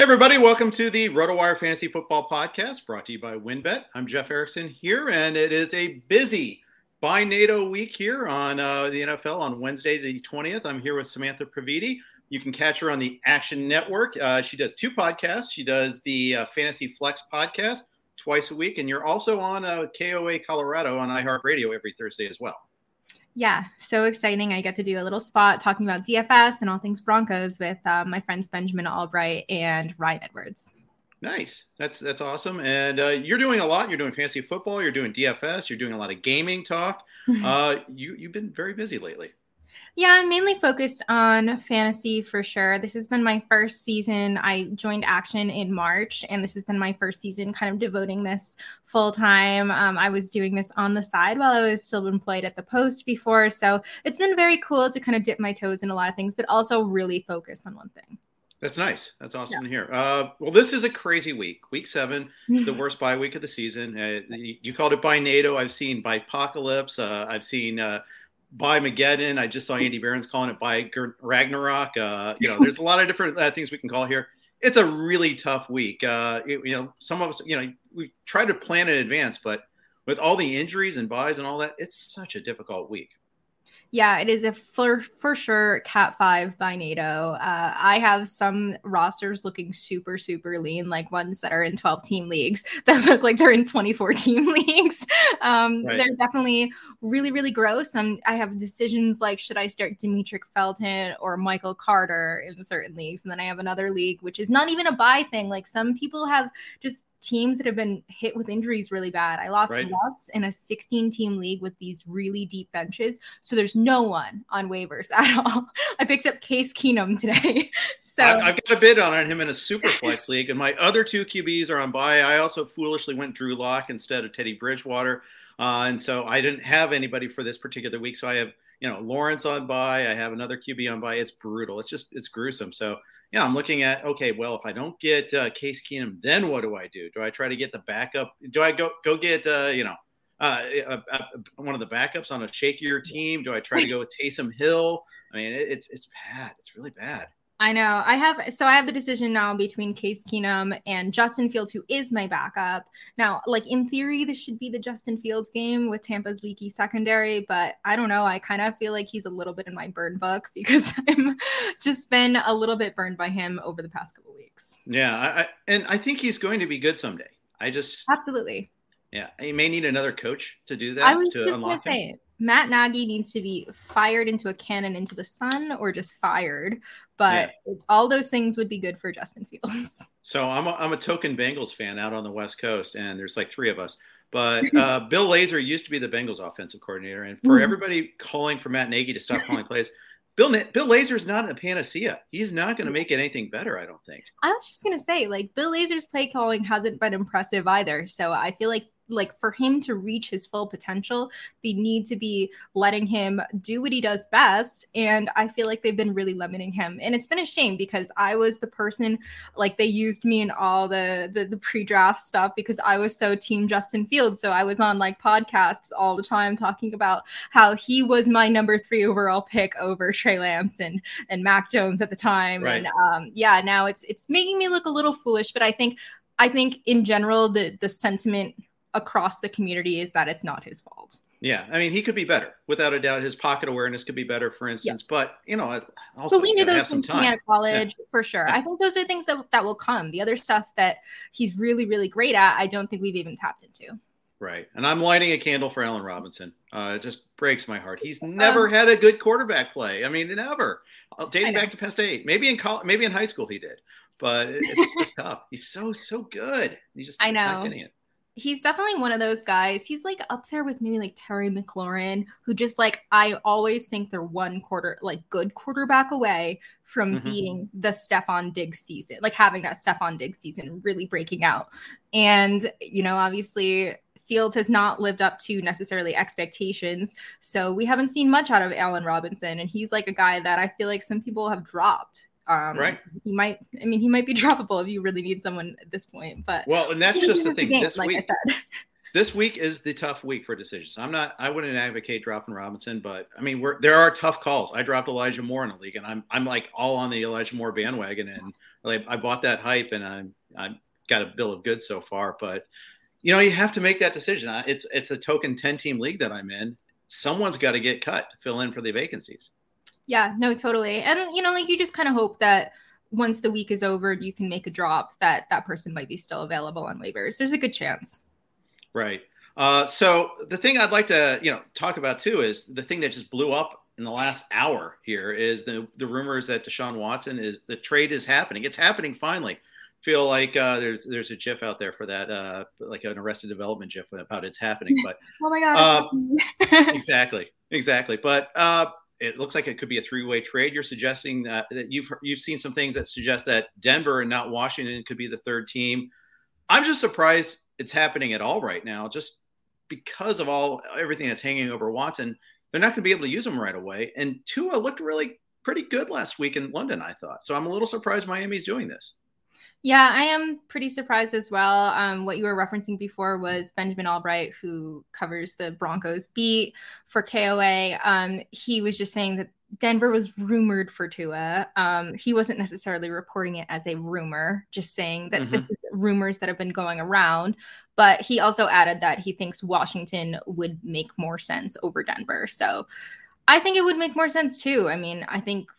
Hey, everybody, welcome to the RotoWire Fantasy Football Podcast brought to you by WynnBET. I'm Jeff Erickson here, and it is a busy Bye-Nado week here on uh, the NFL on Wednesday, the 20th. I'm here with Samantha Previte. You can catch her on the Action Network. Uh, she does two podcasts. She does the uh, Fantasy Flex podcast twice a week, and you're also on uh, KOA Colorado on iHeartRadio every Thursday as well. Yeah, so exciting. I get to do a little spot talking about DFS and all things Broncos with uh, my friends Benjamin Albright and Ryan Edwards. Nice. That's that's awesome. And uh, you're doing a lot. You're doing fantasy football. You're doing DFS. You're doing a lot of gaming talk. Uh, you you've been very busy lately. Yeah, I'm mainly focused on fantasy for sure. This has been my first season. I joined Action in March, and this has been my first season kind of devoting this full time. Um, I was doing this on the side while I was still employed at the Post before. So it's been very cool to kind of dip my toes in a lot of things, but also really focus on one thing. That's nice. That's awesome yeah. to hear. Uh, well, this is a crazy week. Week seven is the worst bye week of the season. Uh, you called it Bye-Nado. I've seen by apocalypse. Uh, I've seen uh, by Mageddon. I just saw Andy Behrens calling it by Ragnarok. Uh, you know, there's a lot of different uh, things we can call here. It's a really tough week. Uh, it, you know, some of us, you know, we try to plan in advance, but with all the injuries and buys and all that, it's such a difficult week. Yeah, it is a for for sure Cat Five Bye-Nado. Uh, I have some rosters looking super super lean, like ones that are in twelve team leagues that look like they're in twenty four team leagues. Um, right. They're definitely really really gross. And I have decisions like should I start Demetric Felton or Michael Carter in certain leagues, and then I have another league which is not even a bye thing. Like some people have just teams that have been hit with injuries really bad. I lost right. Russ in a 16 team league with these really deep benches. So there's no one on waivers at all. I picked up Case Keenum today. so I, have got a bid on him in a super flex league, and my other two QBs are on bye. I also foolishly went Drew Lock instead of Teddy Bridgewater. Uh, and so I didn't have anybody for this particular week. So I have, you know, Lawrence on bye. I have another QB on bye. It's brutal. It's just, it's gruesome. So yeah, I'm looking at okay. Well, if I don't get uh, Case Keenum, then what do I do? Do I try to get the backup? Do I go go get uh, you know uh, a, a, one of the backups on a shakier team? Do I try to go with Taysom Hill? I mean, it, it's it's bad. It's really bad. I know. I have so I have the decision now between Case Keenum and Justin Fields, who is my backup. Now, like in theory, this should be the Justin Fields game with Tampa's leaky secondary, but I don't know. I kind of feel like he's a little bit in my burn book because I'm just been a little bit burned by him over the past couple weeks. Yeah, I, I, and I think he's going to be good someday. I just absolutely. Yeah, he may need another coach to do that. I was just gonna say Matt Nagy needs to be fired into a cannon into the sun or just fired. But yeah. all those things would be good for Justin Fields. So I'm a, I'm a token Bengals fan out on the West Coast, and there's like three of us. But uh, Bill Lazor used to be the Bengals offensive coordinator, and for mm-hmm. everybody calling for Matt Nagy to stop calling plays, Bill Bill Lazor is not a panacea. He's not going to make it anything better. I don't think. I was just going to say, like Bill Lazor's play calling hasn't been impressive either. So I feel like like for him to reach his full potential, they need to be letting him do what he does best. And I feel like they've been really limiting him. And it's been a shame because I was the person like they used me in all the the, the pre-draft stuff because I was so team Justin Fields. So I was on like podcasts all the time talking about how he was my number three overall pick over Trey Lance and and Mac Jones at the time. Right. And um, yeah, now it's it's making me look a little foolish, but I think I think in general the the sentiment across the community is that it's not his fault. Yeah, I mean, he could be better without a doubt. His pocket awareness could be better, for instance. Yes. But you know, also but we knew those things coming out of college yeah. for sure. I think those are things that that will come. The other stuff that he's really, really great at, I don't think we've even tapped into. Right, and I'm lighting a candle for Allen Robinson. Uh, it just breaks my heart. He's never um, had a good quarterback play. I mean, never. Uh, dating back to Penn State, maybe in college, maybe in high school he did, but it, it's just tough. He's so so good. He's just I know. He's definitely one of those guys. He's like up there with maybe like Terry McLaurin, who just like I always think they're one quarter like good quarterback away from mm-hmm. being the Stefon Diggs season, like having that Stefon Diggs season really breaking out. And you know, obviously Fields has not lived up to necessarily expectations. So we haven't seen much out of Allen Robinson. And he's like a guy that I feel like some people have dropped. Um, right. He might, I mean, he might be droppable if you really need someone at this point. But well, and that's just the thing. this like week, this week is the tough week for decisions. I'm not, I wouldn't advocate dropping Robinson, but I mean, we're, there are tough calls. I dropped Elijah Moore in the league and I'm, I'm like all on the Elijah Moore bandwagon and like, I bought that hype and I'm, I got a bill of goods so far, but you know, you have to make that decision. It's it's a token 10 team league that I'm in. Someone's got to get cut to fill in for the vacancies. Yeah, no, totally. And you know, like you just kind of hope that once the week is over, you can make a drop that that person might be still available on waivers. There's a good chance. Right. Uh, so the thing I'd like to you know talk about too is the thing that just blew up in the last hour here is the the rumors that Deshaun Watson is the trade is happening. It's happening finally feel like uh, there's there's a GIF out there for that, uh, like an Arrested Development GIF about it's happening. But oh my god, uh, exactly, exactly. But uh, it looks like it could be a three way trade. You're suggesting that, that you've you've seen some things that suggest that Denver and not Washington could be the third team. I'm just surprised it's happening at all right now, just because of all everything that's hanging over Watson. They're not going to be able to use him right away. And Tua looked really pretty good last week in London, I thought. So I'm a little surprised Miami's doing this. Yeah, I am pretty surprised as well. Um, what you were referencing before was Benjamin Albright, who covers the Broncos beat for KOA. Um, he was just saying that Denver was rumored for Tua. Um, he wasn't necessarily reporting it as a rumor, just saying that mm-hmm. rumors that have been going around. But he also added that he thinks Washington would make more sense over Denver. So I think it would make more sense too. I mean, I think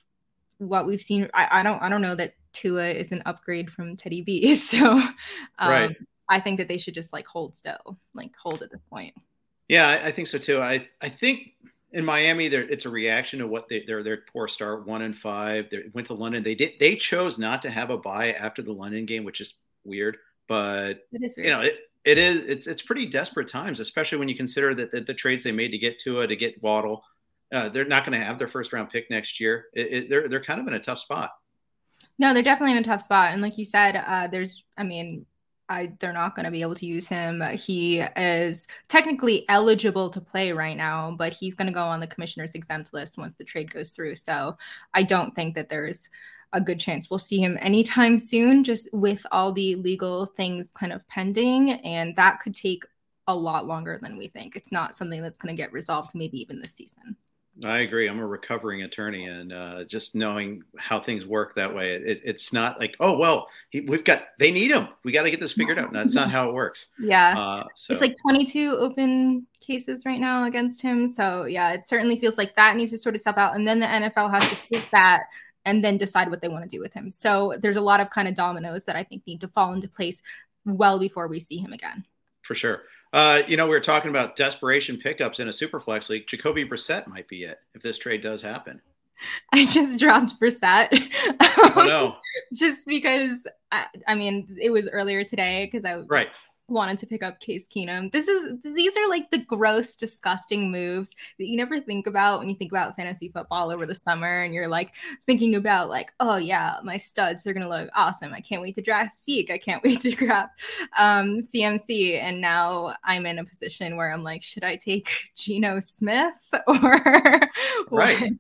what we've seen, I, I don't, I don't know that Tua is an upgrade from Teddy B. So um, right. I think that they should just like hold still, like hold at this point. Yeah, I, I think so too. I I think in Miami, there it's a reaction to what they, their their poor start, one and five. They went to London. They did they chose not to have a bye after the London game, which is weird. But it is weird. you know it, it is it's it's pretty desperate times, especially when you consider that the, the trades they made to get Tua to get Waddle. Uh, they're not going to have their first round pick next year. It, it, they're they're kind of in a tough spot. No, they're definitely in a tough spot. And like you said, uh, there's, I mean, I, they're not going to be able to use him. He is technically eligible to play right now, but he's going to go on the commissioner's exempt list once the trade goes through. So I don't think that there's a good chance we'll see him anytime soon, just with all the legal things kind of pending. And that could take a lot longer than we think. It's not something that's going to get resolved maybe even this season. I agree. I'm a recovering attorney, and uh, just knowing how things work that way, it, it's not like, oh well, he, we've got they need him. We got to get this figured out. That's not how it works. Yeah, uh, so. it's like 22 open cases right now against him. So yeah, it certainly feels like that needs to sort of step out, and then the NFL has to take that and then decide what they want to do with him. So there's a lot of kind of dominoes that I think need to fall into place well before we see him again. For sure. Uh, you know, we were talking about desperation pickups in a superflex league. Jacoby Brissett might be it if this trade does happen. I just dropped Brissett. oh no! just because I, I, mean it was earlier today because I right wanted to pick up Case Keenum. This is these are like the gross, disgusting moves that you never think about when you think about fantasy football over the summer, and you're like thinking about like, oh yeah, my studs are gonna look awesome. I can't wait to draft Zeke. I can't wait to grab um, CMC. And now I'm in a position where I'm like, should I take Geno Smith or right?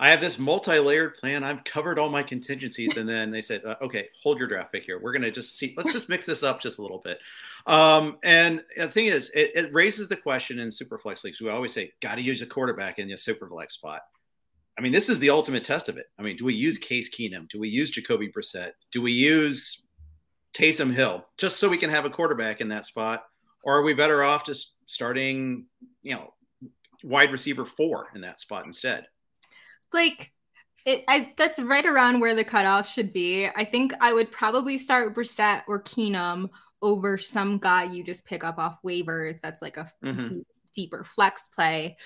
I have this multi-layered plan. I've covered all my contingencies, and then they said, uh, "Okay, hold your draft pick here. We're going to just see. Let's just mix this up just a little bit." Um, and the thing is, it, it, raises the question in superflex leagues. We always say, "Got to use a quarterback in your superflex spot." I mean, this is the ultimate test of it. I mean, do we use Case Keenum? Do we use Jacoby Brissett? Do we use Taysom Hill just so we can have a quarterback in that spot, or are we better off just starting, you know, wide receiver four in that spot instead? Like it, I, that's right around where the cutoff should be. I think I would probably start Brissett or Keenum over some guy you just pick up off waivers. That's like a mm-hmm. deep, deeper flex play.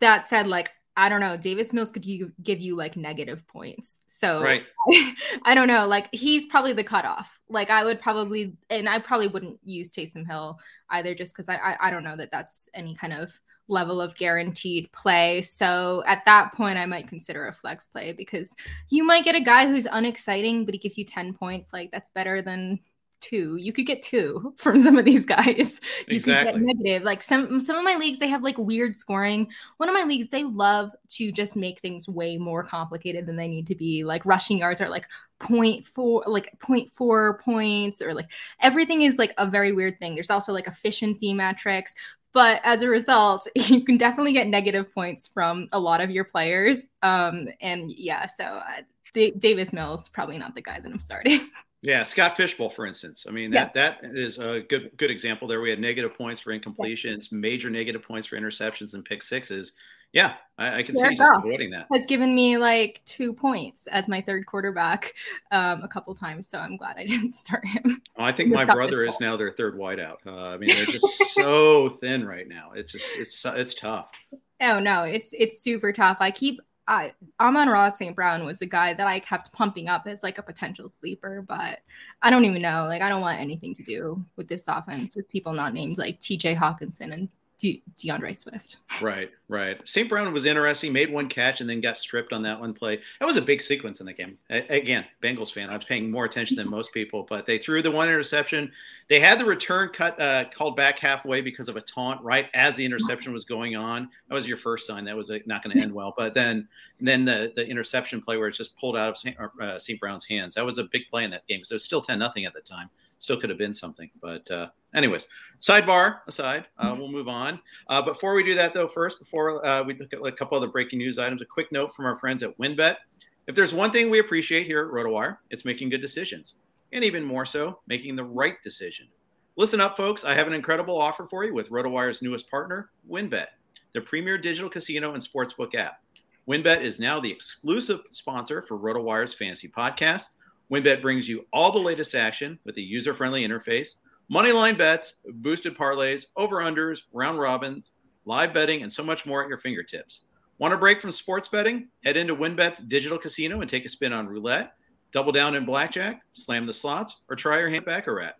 That said, like I don't know, Davis Mills could you give you like negative points. So right. I don't know. Like he's probably the cutoff. Like I would probably, and I probably wouldn't use Taysom Hill either, just because I, I I don't know that that's any kind of level of guaranteed play. So at that point, I might consider a flex play because you might get a guy who's unexciting, but he gives you 10 points. Like that's better than two. You could get two from some of these guys. You exactly. could get negative. Like some some of my leagues, they have like weird scoring. One of my leagues, they love to just make things way more complicated than they need to be. Like rushing yards are like 0.4, like 0.4 points, or like everything is like a very weird thing. There's also like efficiency metrics. But as a result, you can definitely get negative points from a lot of your players. Um, and yeah, so uh, D- Davis Mills probably not the guy that I'm starting. Yeah, Scott Fish Bowl, for instance. I mean, that yeah. that is a good good example. There, we had negative points for incompletions, yeah. major negative points for interceptions and pick sixes. Yeah, I, I can Jared see just avoiding that. Has given me like two points as my third quarterback um, a couple times, so I'm glad I didn't start him. Oh, I think my brother is now their third wideout. Uh, I mean, they're just so thin right now. It's just it's it's tough. Oh no, it's it's super tough. I keep I Amon-Ra St. Brown was the guy that I kept pumping up as like a potential sleeper, but I don't even know. Like I don't want anything to do with this offense with people not named like TJ Hockenson and De- D'Andre Swift. Right, right. St. Brown was interesting. Made one catch and then got stripped on that one play. That was a big sequence in the game. Again, Bengals fan. I was paying more attention than most people, but they threw the one interception. They had the return cut uh, called back halfway because of a taunt right as the interception was going on. That was your first sign. That was uh, not going to end well. But then, then the the interception play where it's just pulled out of uh, St. Brown's hands. That was a big play in that game. So it was still ten nothing at the time still could have been something. But uh, anyways, sidebar aside, uh, we'll move on. Uh, before we do that, though, first, before uh, we look at a couple other breaking news items, a quick note from our friends at WynnBET. If there's one thing we appreciate here at RotoWire, it's making good decisions, and even more so, making the right decision. Listen up, folks. I have an incredible offer for you with RotoWire's newest partner, WynnBET, the premier digital casino and sportsbook app. WynnBET is now the exclusive sponsor for RotoWire's fantasy podcast WynnBET brings you all the latest action with a user friendly interface, moneyline bets, boosted parlays, over unders, round robins, live betting, and so much more at your fingertips. Want a break from sports betting? Head into WynnBET's digital casino and take a spin on roulette, double down in blackjack, slam the slots, or try your hand at baccarat.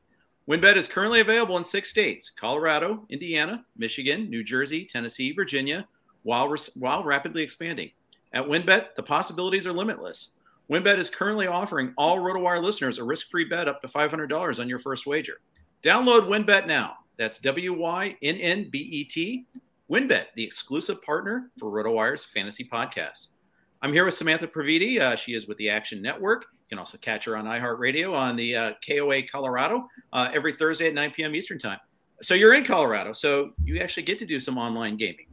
WynnBET is currently available in six states Colorado, Indiana, Michigan, New Jersey, Tennessee, Virginia, while, while rapidly expanding. At WynnBET, the possibilities are limitless. WynnBET is currently offering all RotoWire listeners a risk-free bet up to $500 on your first wager. Download WynnBET now. That's W-Y-N-N-B-E-T. WynnBET, the exclusive partner for RotoWire's fantasy podcast. I'm here with Samantha Previte. Uh, she is with the Action Network. You can also catch her on iHeartRadio on the uh, KOA Colorado uh, every Thursday at 9 p.m. Eastern Time. So you're in Colorado, so you actually get to do some online gaming.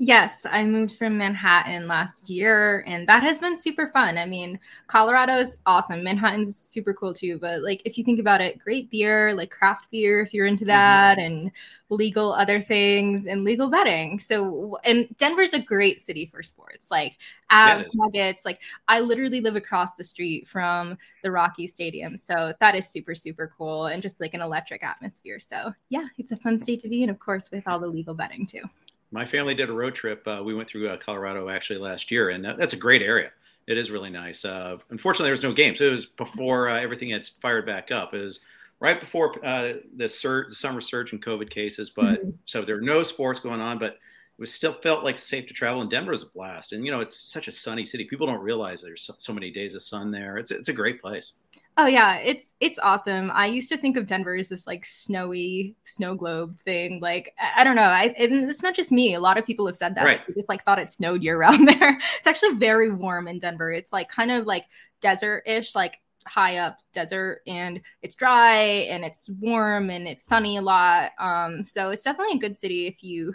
Yes, I moved from Manhattan last year and that has been super fun. I mean, Colorado is awesome. Manhattan's super cool too, but like if you think about it, great beer, like craft beer if you're into mm-hmm. that mm-hmm. and legal other things and legal betting. So and Denver's a great city for sports. Like Avs, Nuggets, like I literally live across the street from the Rocky Stadium. So that is super super cool and just like an electric atmosphere. So, yeah, it's a fun state to be in of course with all the legal betting too my family did a road trip. Uh, we went through uh, Colorado actually last year, and that's a great area. It is really nice. Uh, unfortunately, there was no games. It was before uh, everything had fired back up. It was right before uh, the surge, the summer surge in COVID cases. But mm-hmm. so there were no sports going on, but it was still felt like safe to travel. And Denver is a blast. And you know, it's such a sunny city. People don't realize there's so, so many days of sun there. It's it's a great place. Oh yeah, it's it's awesome. I used to think of Denver as this like snowy snow globe thing. Like I, I don't know. I it's not just me. A lot of people have said that. Right. They just like thought it snowed year round there. It's actually very warm in Denver. It's like kind of like desert-ish, like high up desert and it's dry and it's warm and it's sunny a lot. Um, so it's definitely a good city if you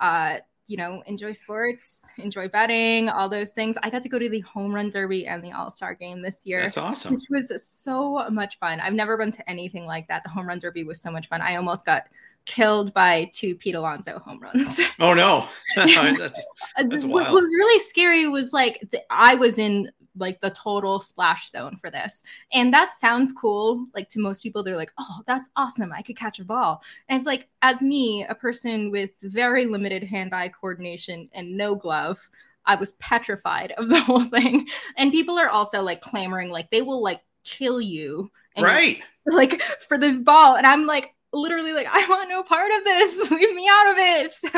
uh, you know, enjoy sports, enjoy betting, all those things. I got to go to the home run derby and the All Star game this year. That's awesome. Which was so much fun. I've never been to anything like that. The home run derby was so much fun. I almost got killed by two Pete Alonso home runs. Oh no, that's, that's what was really scary was like the, I was in like the total splash zone for this. And that sounds cool. Like to most people, they're like, oh, that's awesome. I could catch a ball. And it's like, as me, a person with very limited hand eye coordination and no glove, I was petrified of the whole thing. And people are also like clamoring, like they will like kill you. right. Like for this ball. And I'm like, literally like, I want no part of this. Leave me out of it. So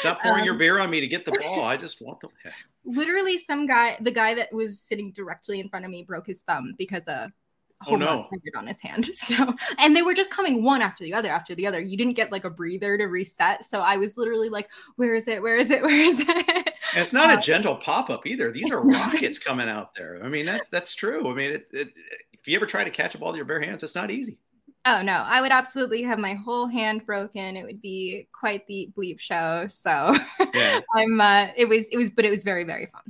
stop pouring um, your beer on me to get the ball. I just want the literally some guy, the guy that was sitting directly in front of me broke his thumb because a home oh, no. on his hand. So and they were just coming one after the other after the other. You didn't get like a breather to reset. So I was literally like, where is it? Where is it? Where is it? And it's not uh, a gentle pop-up either. These are rockets coming out there. I mean, that's that's true. I mean, it, it, if you ever try to catch a ball with your bare hands, it's not easy. Oh no, I would absolutely have my whole hand broken. It would be quite the bleep show. So yeah. I'm uh it was it was but it was very, very fun.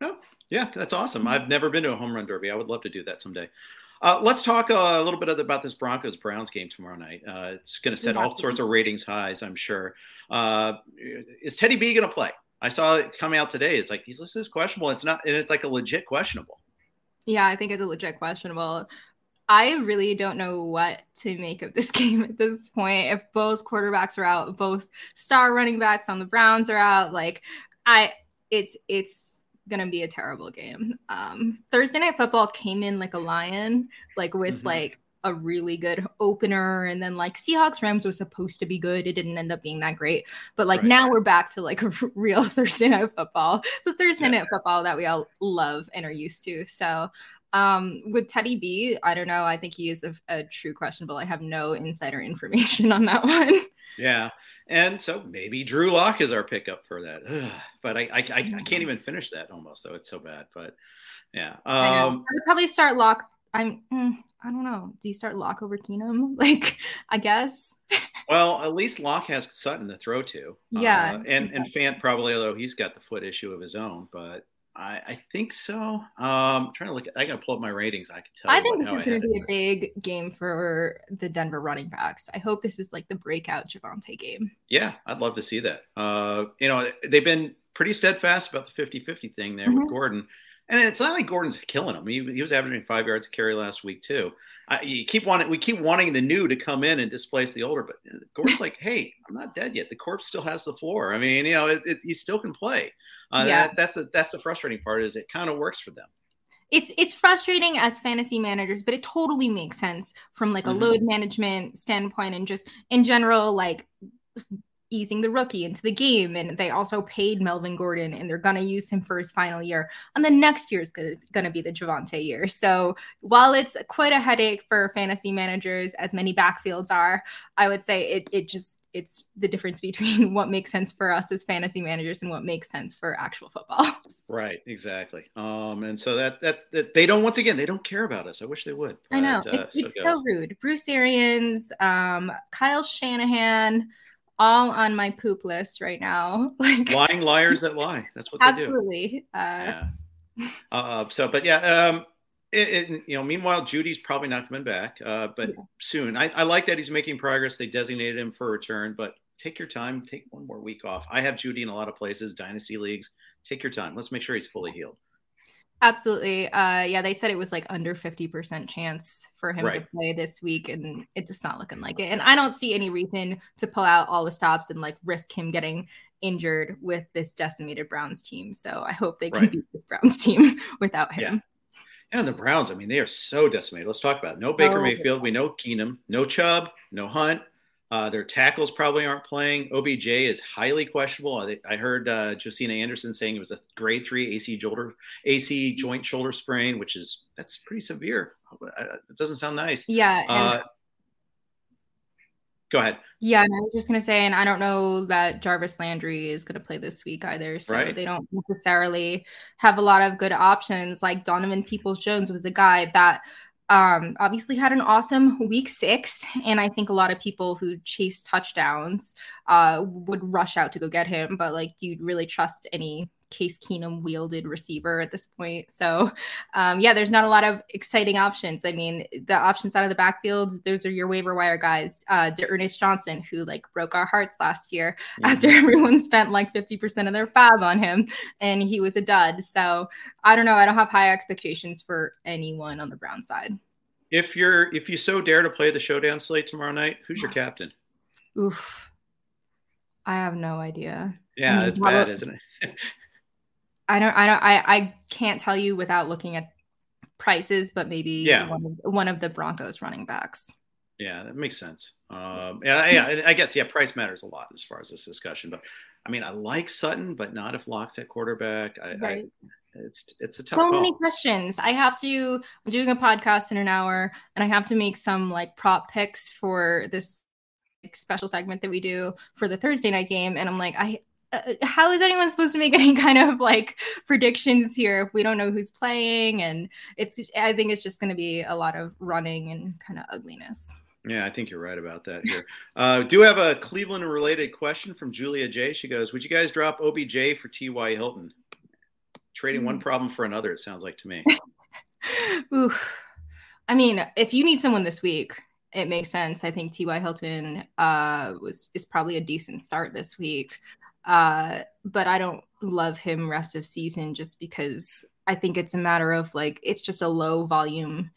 Oh, yeah, that's awesome. I've never been to a home run derby. I would love to do that someday. Uh, let's talk uh, a little bit about this Broncos Browns game tomorrow night. Uh, it's going to set all sorts of ratings highs, I'm sure. Uh, is Teddy B going to play? I saw it coming out today. It's like he's listed as questionable. It's not, and it's like a legit questionable. Yeah, I think it's a legit questionable. I really don't know what to make of this game at this point. If both quarterbacks are out, both star running backs on the Browns are out, like I it's it's gonna be a terrible game. Um Thursday night football came in like a lion, like with mm-hmm. like a really good opener and then like Seahawks Rams was supposed to be good. It didn't end up being that great. But like right. now we're back to like real Thursday night football. the Thursday yeah. night football that we all love and are used to. So um, with Teddy B, I don't know. I think he is a, a true questionable. I have no insider information on that one. Yeah. And so maybe Drew Lock is our pickup for that. Ugh. But I, I, I, I, can't mm-hmm. even finish that almost though. It's so bad. But yeah. Um, I, would probably start Lock. I'm, mm, I don't know. Do you start Lock over Keenum? Like, I guess. well, at least Lock has Sutton to throw to. Yeah. Uh, and, and Fant probably, although he's got the foot issue of his own, but I, I think so. Um, I'm trying to look. At, I gotta pull up my ratings. I can tell. I think this is going to be a big game for the Denver running backs. I hope this is like the breakout Javonte game. Yeah, I'd love to see that. Uh, you know, they've been pretty steadfast about the 50-50 thing there mm-hmm. with Gordon. And it's not like Gordon's killing him. He, he was averaging five yards a carry last week too. I, you keep wanting, we keep wanting the new to come in and displace the older, but Gordon's like, hey, I'm not dead yet. The corpse still has the floor. I mean, you know, it, it, he still can play. Uh, yeah. That, that's the that's the frustrating part is it kind of works for them. It's it's frustrating as fantasy managers, but it totally makes sense from like a mm-hmm. load management standpoint and just in general, like easing the rookie into the game. And they also paid Melvin Gordon and they're going to use him for his final year. And the next year is going to be the Javonte year. So while it's quite a headache for fantasy managers, as many backfields are, I would say it, it just, it's the difference between what makes sense for us as fantasy managers and what makes sense for actual football. Right, exactly. Um, and so that, that, that they don't once again they don't care about us. I wish they would. I know uh, it's, it's so, so rude. Bruce Arians, um, Kyle Shanahan, all on my poop list right now. Like lying liars that lie. That's what they do. absolutely. Uh, yeah. Uh, so, but yeah, um, it, it, you know, meanwhile, Jeudy's probably not coming back, uh, but yeah. soon. I, I like that he's making progress. They designated him for return, but take your time. Take one more week off. I have Jeudy in a lot of places, dynasty leagues. Take your time. Let's make sure he's fully healed. Absolutely. Uh, yeah, they said it was like under 50% chance for him right. to play this week, and it's just not looking like it. And I don't see any reason to pull out all the stops and like risk him getting injured with this decimated Browns team. So I hope they can right. beat this Browns team without him. Yeah. And the Browns, I mean, they are so decimated. Let's talk about it. No Baker oh, Mayfield. We know Keenum. No Chubb. No Hunt. Uh, their tackles probably aren't playing. OBJ is highly questionable. I, I heard uh, Josina Anderson saying it was a grade three AC shoulder, AC joint shoulder sprain, which is that's pretty severe. It doesn't sound nice. Yeah. Uh, go ahead. Yeah, and I was just gonna say, and I don't know that Jarvis Landry is gonna play this week either. So right. they don't necessarily have a lot of good options. Like Donovan Peoples Jones was a guy that um, obviously had an awesome week six. And I think a lot of people who chase touchdowns uh, would rush out to go get him. But like, do you really trust any Case Keenum wielded receiver at this point? So, um, yeah, there's not a lot of exciting options. I mean, the options out of the backfield, those are your waiver wire guys. Uh, Ernest Johnson, who like broke our hearts last year mm-hmm. after everyone spent like 50% of their fab on him and he was a dud. So, I don't know. I don't have high expectations for anyone on the Brown side. If you're if you so dare to play the showdown slate tomorrow night, who's your captain? Oof. I have no idea. Yeah, I mean, it's bad, isn't it? I don't I don't I I can't tell you without looking at prices, but maybe yeah. one, of, one of the Broncos running backs. Yeah, that makes sense. Um, yeah, yeah, I guess yeah, price matters a lot as far as this discussion. But I mean, I like Sutton, but not if Lock's at quarterback. I, right. I, it's it's a tough. So call. many questions. I have to. I'm doing a podcast in an hour, and I have to make some like prop picks for this like, special segment that we do for the Thursday night game. And I'm like, I uh, how is anyone supposed to make any kind of like predictions here if we don't know who's playing? And it's I think it's just going to be a lot of running and kind of ugliness. Yeah, I think you're right about that here. Uh, do have a Cleveland related question from Julia J. She goes, Would you guys drop OBJ for T.Y. Hilton? trading one mm. problem for another. It sounds like to me. Ooh, I mean, if you need someone this week, it makes sense. I think T.Y. Hilton uh, was is probably a decent start this week, uh, but I don't love him rest of season just because I think it's a matter of like it's just a low volume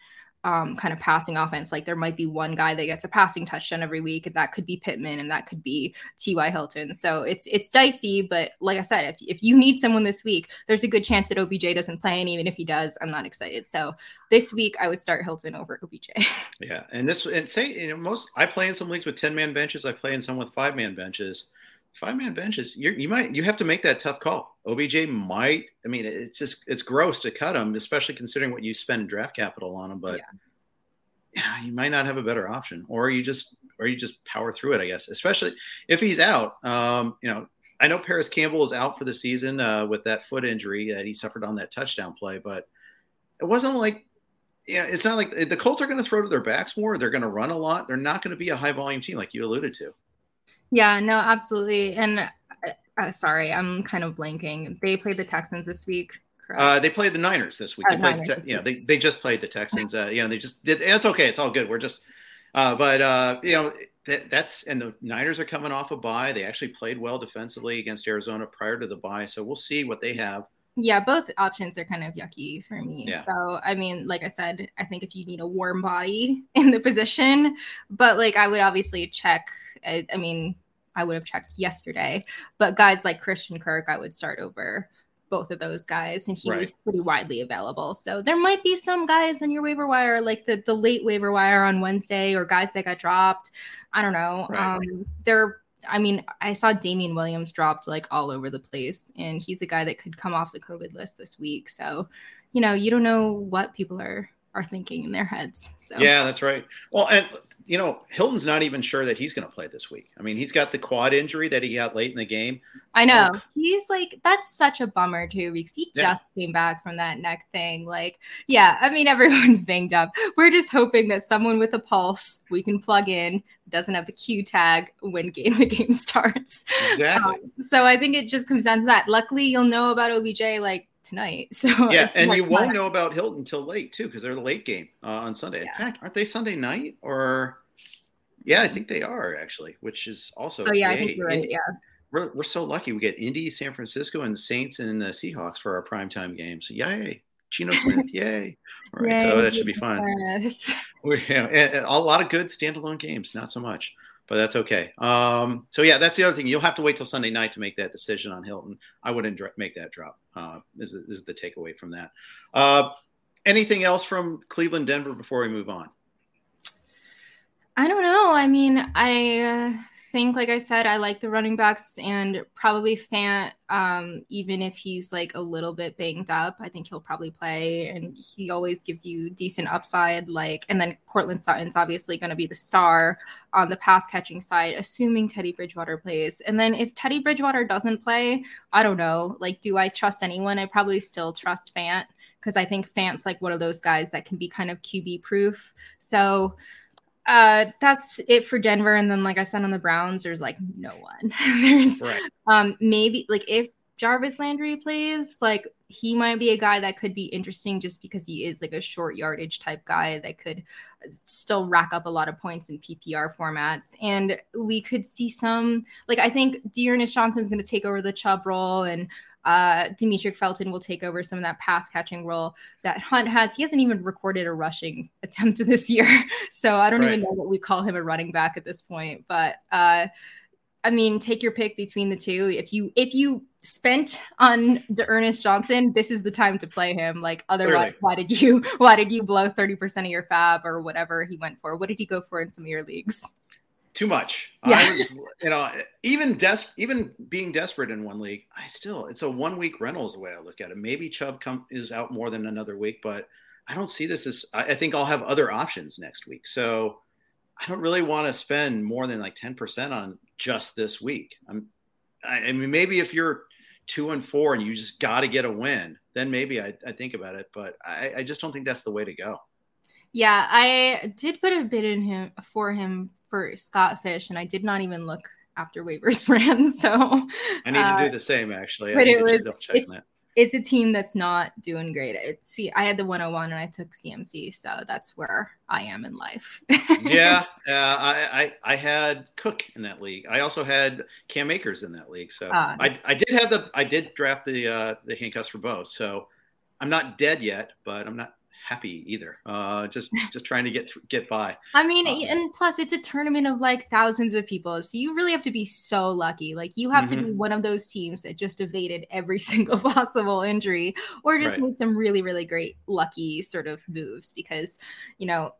um, kind of passing offense. Like there might be one guy that gets a passing touchdown every week, and that could be Pittman, and that could be T.Y. Hilton. So it's it's dicey, but like I said, if if you need someone this week, there's a good chance that OBJ doesn't play, and even if he does, I'm not excited. So this week, I would start Hilton over OBJ. Yeah, and this and say you know most I play in some leagues with ten man benches. I play in some with five man benches five man benches, you you might you have to make that tough call. OBJ might. I mean, it's just it's gross to cut him, especially considering what you spend draft capital on him. But yeah. yeah, you might not have a better option, or you just or you just power through it. I guess, especially if he's out. Um, you know, I know Parris Campbell is out for the season uh, with that foot injury that he suffered on that touchdown play, but it wasn't like yeah, it's not like the Colts are going to throw to their backs more. They're going to run a lot. They're not going to be a high volume team like you alluded to. Yeah, no, absolutely. And uh, uh, sorry, I'm kind of blanking. They played the Texans this week. Uh, they played the Niners this week. Oh, they played, Niners. Te- you know, they, they just played the Texans. Uh, you know, they just did. It's okay. It's all good. We're just, uh, but uh, you know, that, that's and the Niners are coming off a bye. They actually played well defensively against Arizona prior to the bye, so we'll see what they have. Yeah, both options are kind of yucky for me. Yeah. So, I mean, like I said, I think if you need a warm body in the position, but like I would obviously check. I, I mean, I would have checked yesterday, but guys like Christian Kirk, I would start over both of those guys, and he right. was pretty widely available. So there might be some guys in your waiver wire, like the the late waiver wire on Wednesday, or guys that got dropped. I don't know. Right. Um, they're I mean, I saw Damien Williams dropped like all over the place, and he's a guy that could come off the COVID list this week. So, you know, you don't know what people are are thinking in their heads. So yeah, that's right. Well, and you know, Hilton's not even sure that he's going to play this week. I mean, he's got the quad injury that he got late in the game. I know. He's like, that's such a bummer too, because he yeah. just came back from that neck thing. Like, yeah, I mean, everyone's banged up. We're just hoping that someone with a pulse we can plug in doesn't have the Q tag when game the game starts. Exactly. Um, so I think it just comes down to that. Luckily, you'll know about OBJ like tonight. So yeah, and you won't know about Hilton until late too, because they're the late game uh, on Sunday. Yeah. In fact, aren't they Sunday night or? Yeah, I think they are actually, which is also. Oh yeah. I think you're right. yeah. We're, we're so lucky. We get Indy, San Francisco, and the Saints and the Seahawks for our primetime games. Yay! Geno Smith, yay! All right, yay, so that should be fun. we, yeah, a lot of good standalone games, not so much but that's okay. Um, so yeah, that's the other thing. You'll have to wait till Sunday night to make that decision on Hilton. I wouldn't make that drop. Uh, is, is the takeaway from that. Uh, anything else from Cleveland, Denver before we move on? I don't know. I mean, I uh, think, like I said, I like the running backs and probably Fant, um, even if he's like a little bit banged up, I think he'll probably play and he always gives you decent upside. Like, and then Courtland Sutton's obviously going to be the star on the pass catching side, assuming Teddy Bridgewater plays. And then if Teddy Bridgewater doesn't play, I don't know. Like, do I trust anyone? I probably still trust Fant because I think Fant's like one of those guys that can be kind of QB proof. So, uh, that's it for Denver. And then, like I said, on the Browns, there's like no one. there's right. um maybe like if Jarvis Landry plays, like he might be a guy that could be interesting just because he is like a short yardage type guy that could still rack up a lot of points in PPR formats. And we could see some like I think D'Ernest Johnson is going to take over the Chubb role and uh, Demetric Felton will take over some of that pass catching role that Hunt has. He hasn't even recorded a rushing attempt this year. So I don't right. even know what we call him a running back at this point. But uh, I mean, take your pick between the two. If you if you spent on Ernest Johnson, this is the time to play him. Like otherwise, Clearly. why did you why did you blow 30% of your fab or whatever he went for? What did he go for in some of your leagues? Too much. Yeah. I was, you know, even des- even being desperate in one league, I still it's a one week rental is the way I look at it. Maybe Chubb come is out more than another week, but I don't see this as. I, I think I'll have other options next week, so I don't really want to spend more than like ten percent on just this week. I'm, I, I, mean, maybe if you're two and four and you just got to get a win, then maybe I, I think about it, but I, I just don't think that's the way to go. Yeah, I did put a bid in him for him for Scott Fish, and I did not even look after waivers for him. So I need uh, to do uh, the same actually. But it was it's, it's, a team that's not doing great. It's see, I had the 101 and I took CMC, so that's where I am in life. yeah, uh, I, I, I had Cook in that league. I also had Cam Akers in that league. So uh, I, I did have the I did draft the uh, the handcuffs for both. So I'm not dead yet, but I'm not happy either. Uh, just just trying to get get by. I mean, uh, and plus it's a tournament of like thousands of people, so you really have to be so lucky. Like you have mm-hmm. to be mm-hmm. one of those teams that just evaded every single possible injury, or just right. made some really really great lucky sort of moves because you know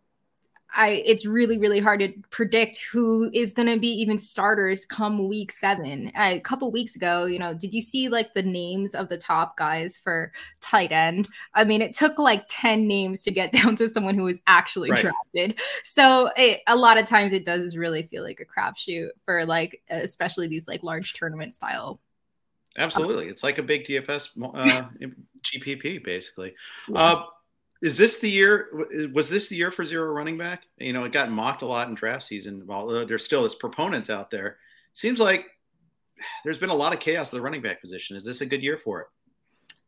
I it's really really hard to predict who is going to be even starters come week 7. A couple weeks ago, you know, did you see like the names of the top guys for tight end? I mean, it took like 10 names to get down to someone who was actually right. drafted. So, it, a lot of times it does really feel like a crapshoot for like especially these like large tournament style Absolutely. It's like a big DFS uh, GPP, basically. Yeah. Uh, is this the year? Was this the year for zero running back? You know, it got mocked a lot in draft season. Although there's still its proponents out there, seems like there's been a lot of chaos at the running back position. Is this a good year for it?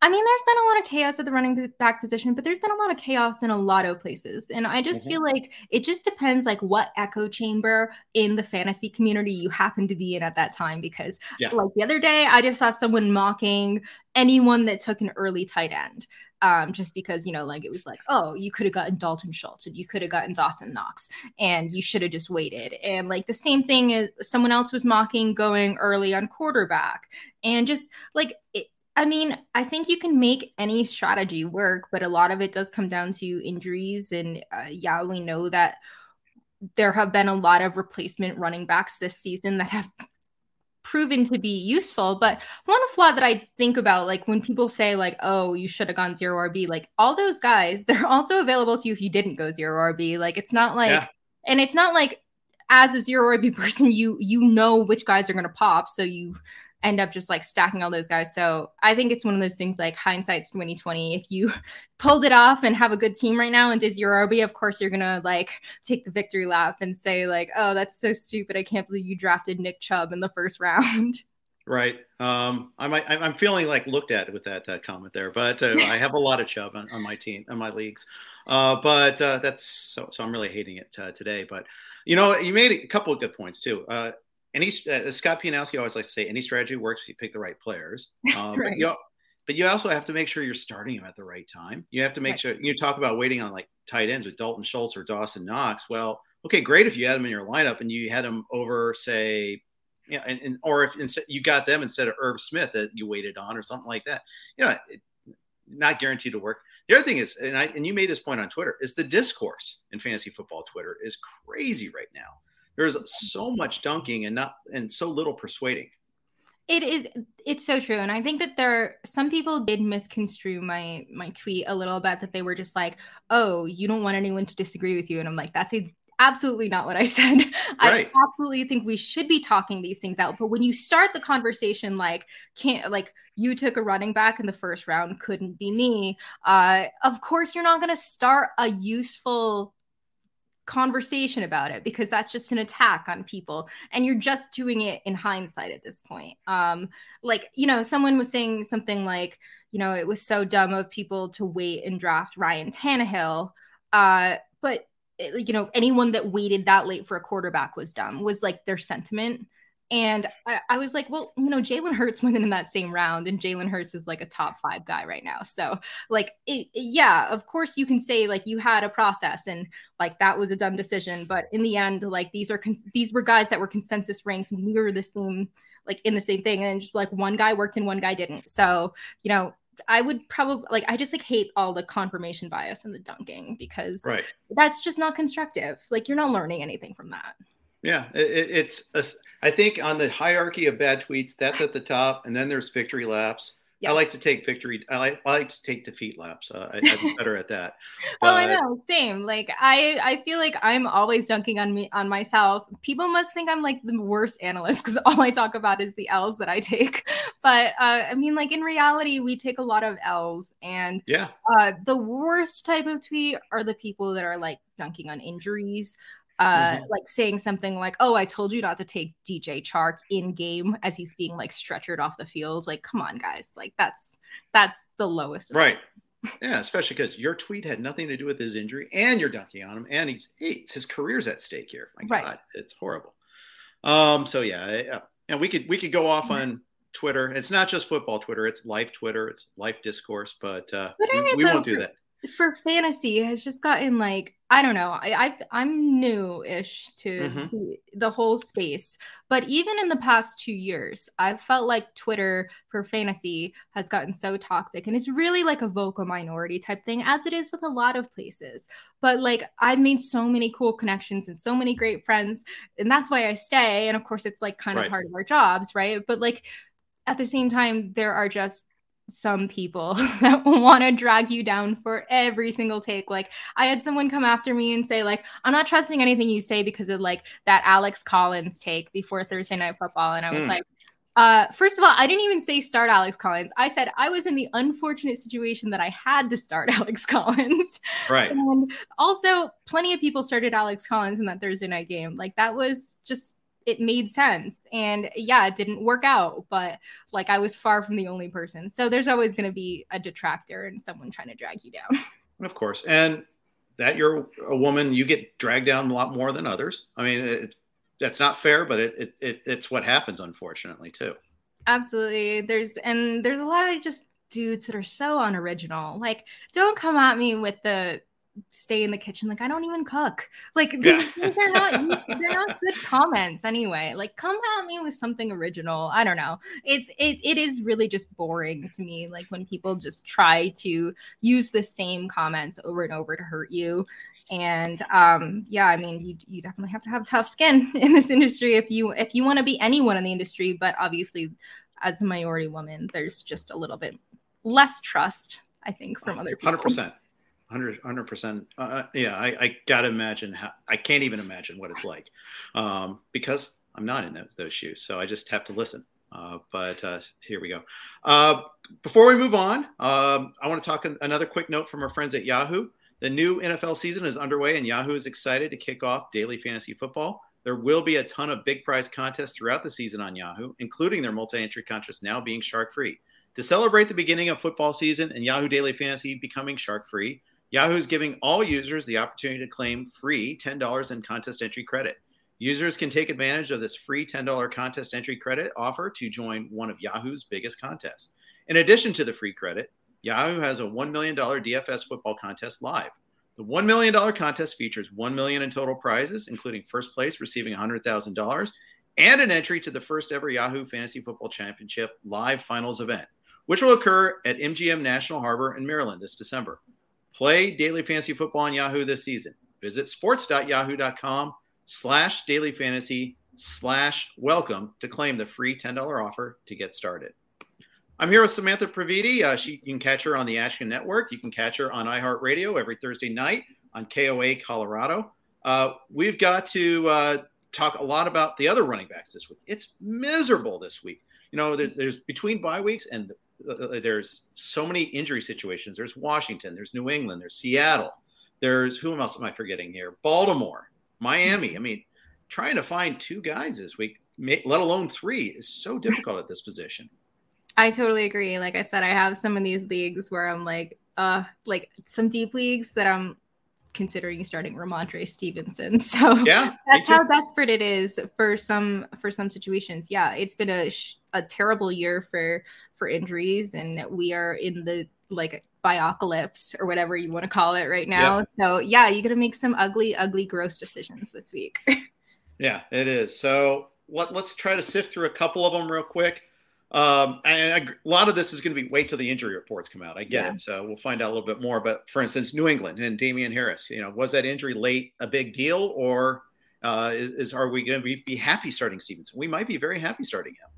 I mean, there's been a lot of chaos at the running back position, but there's been a lot of chaos in a lot of places. And I just mm-hmm. feel like it just depends like what echo chamber in the fantasy community you happen to be in at that time. Because yeah. like the other day, I just saw someone mocking anyone that took an early tight end. Um, just because, you know, like it was like, oh, you could have gotten Dalton Schultz and you could have gotten Dawson Knox and you should have just waited. And like the same thing is someone else was mocking going early on quarterback. And just like it, I mean, I think you can make any strategy work, but a lot of it does come down to injuries. And uh, yeah, we know that there have been a lot of replacement running backs this season that have proven to be useful. But one flaw that I think about, like when people say, like, oh, you should have gone zero RB, like all those guys, they're also available to you if you didn't go zero RB. Like it's not like, yeah. and it's not like as a zero RB person, you you know which guys are gonna pop. So you end up just like stacking all those guys. So I think it's one of those things like hindsight's 2020. If you pulled it off and have a good team right now and did your RB, of course you're gonna like take the victory lap and say like, oh, that's so stupid. I can't believe you drafted Nick Chubb in the first round. Right. Um, I might, I'm feeling like looked at with that, that comment there, but uh, I have a lot of Chubb on, on my team, on my leagues. Uh, but uh, that's so, so I'm really hating it uh, today. But you know, you made a couple of good points too. Uh, any uh, Scott Pianowski always likes to say any strategy works if you pick the right players. Um, right. But, you, but you also have to make sure you're starting them at the right time. You have to make right. sure you talk about waiting on like tight ends with Dalton Schultz or Dawson Knox. Well, okay, great if you had them in your lineup and you had them over, say, you know, and, and or if instead you got them instead of Herb Smith that you waited on or something like that. You know, it, not guaranteed to work. The other thing is, and I and you made this point on Twitter, is the discourse in fantasy football Twitter is crazy right now. There's so much dunking and not and so little persuading. It is it's so true. And I think that there some people did misconstrue my my tweet a little bit that they were just like, "Oh, you don't want anyone to disagree with you." And I'm like, "That's a absolutely not what I said. Right. I absolutely think we should be talking these things out. But when you start the conversation like can't like you took a running back in the first round, couldn't be me. Uh, of course you're not gonna start a useful conversation about it because that's just an attack on people and you're just doing it in hindsight at this point. Um like you know someone was saying something like you know it was so dumb of people to wait and draft Ryan Tannehill uh but you know anyone that waited that late for a quarterback was dumb was like their sentiment and I, I, was like, well, you know, Jalen Hurts went in in that same round, and Jalen Hurts is like a top five guy right now. So, like, it, yeah, of course you can say like you had a process and like that was a dumb decision, but in the end, like these are cons- these were guys that were consensus ranked near the same, like in the same thing, and just like one guy worked and one guy didn't. So, you know, I would probably like I just like hate all the confirmation bias and the dunking because right. that's just not constructive. Like you're not learning anything from that. Yeah, it, it's. A, I think on the hierarchy of bad tweets, that's at the top, and then there's victory laps. Yeah. I like to take victory. I like, I like to take defeat laps. Uh, I, am better at that. But, oh, I know. Same. Like I, I feel like I'm always dunking on me on myself. People must think I'm like the worst analyst because all I talk about is the L's that I take. But uh, I mean, like in reality, we take a lot of L's, and yeah, uh, the worst type of tweet are the people that are like dunking on injuries uh, mm-hmm. like saying something like, "Oh, I told you not to take DJ Chark in game as he's being like stretchered off the field." Like, come on, guys! Like that's that's the lowest. Right. Yeah, especially because your tweet had nothing to do with his injury, and you're dunking on him, and he's, he's his career's at stake here. My right. God, it's horrible. Um. So yeah, yeah, and we could we could go off mm-hmm. on Twitter. It's not just football Twitter; it's life Twitter, it's life discourse. But uh, we, we won't do that for fantasy has just gotten like I don't know. I, I am new-ish to mm-hmm. the, whole space, but even in the past two years, I've felt like Twitter for fantasy has gotten so toxic, and it's really like a vocal minority type thing, as it is with a lot of places. But like I've made so many cool connections and so many great friends, and that's why I stay. And of course, it's like kind right. of part of our jobs, right? But like at the same time, there are just some people that want to drag you down for every single take. Like I had someone come after me and say like I'm not trusting anything you say because of like that Alex Collins take before Thursday night football and I was mm. like uh, first of all, I didn't even say start Alex Collins. I said I was in the unfortunate situation that I had to start Alex Collins. Right. And also, plenty of people started Alex Collins in that Thursday night game. Like that was just it made sense. And yeah, it didn't work out, but like I was far from the only person. So there's always going to be a detractor and someone trying to drag you down. Of course. And that you're a woman, you get dragged down a lot more than others. I mean, it, that's not fair, but it, it, it it's what happens, unfortunately, too. Absolutely. There's and there's a lot of just dudes that are so unoriginal. Like, don't come at me with the stay in the kitchen like i don't even cook. Like these things are not they're not good comments anyway. Like come at me with something original. I don't know. It's it, it is really just boring to me like when people just try to use the same comments over and over to hurt you. And um yeah i mean you, you definitely have to have tough skin in this industry if you if you want to be anyone in the industry but obviously as a minority woman there's just a little bit less trust i think from other people. 100% 100 percent. Uh, uh, yeah, I, I, gotta imagine how I can't even imagine what it's like, um, because I'm not in those, shoes. So I just have to listen. Uh, but uh, here we go. Uh, before we move on, um, I want to talk an, another quick note from our friends at Yahoo. The new NFL season is underway, and Yahoo is excited to kick off daily fantasy football. There will be a ton of big prize contests throughout the season on Yahoo, including their multi-entry contest now being shark free. To celebrate the beginning of football season and Yahoo Daily Fantasy becoming shark free, Yahoo is giving all users the opportunity to claim free $10 in contest entry credit. Users can take advantage of this free $10 contest entry credit offer to join one of Yahoo's biggest contests. In addition to the free credit, Yahoo has a $1 million DFS football contest live. The $1 million contest features 1 million in total prizes, including first place receiving $100,000 and an entry to the first ever Yahoo Fantasy Football Championship live finals event, which will occur at MGM National Harbor in Maryland this December. Play daily fantasy football on Yahoo this season. Visit sports.yahoo.com slash daily fantasy slash welcome to claim the free $10 offer to get started. I'm here with Samantha Previte. Uh, she, you can catch her on the Action Network. You can catch her on iHeartRadio every Thursday night on KOA Colorado. Uh, we've got to uh, talk a lot about the other running backs this week. It's miserable this week. You know, there's, there's between bye weeks and uh, there's so many injury situations. There's Washington, there's New England, there's Seattle, there's who else am I forgetting here? Baltimore, Miami. I mean, trying to find two guys this week, let alone three, is so difficult at this position. I totally agree. Like I said, I have some of these leagues where I'm like, uh, like some deep leagues that I'm considering starting Rhamondre Stevenson. So yeah, that's how desperate it is for some for some situations. Yeah, it's been a a terrible year for for injuries, and we are in the like biocalypse or whatever you want to call it right now. Yeah. So yeah, you're gonna make some ugly, ugly, gross decisions this week. yeah, it is. So let, let's try to sift through a couple of them real quick. Um, and a lot of this is going to be wait till the injury reports come out. I get yeah. it. So we'll find out a little bit more. But for instance, New England and Damien Harris, you know, was that injury late a big deal or uh, is, is, are we going to be, be happy starting Stevenson? We might be very happy starting him.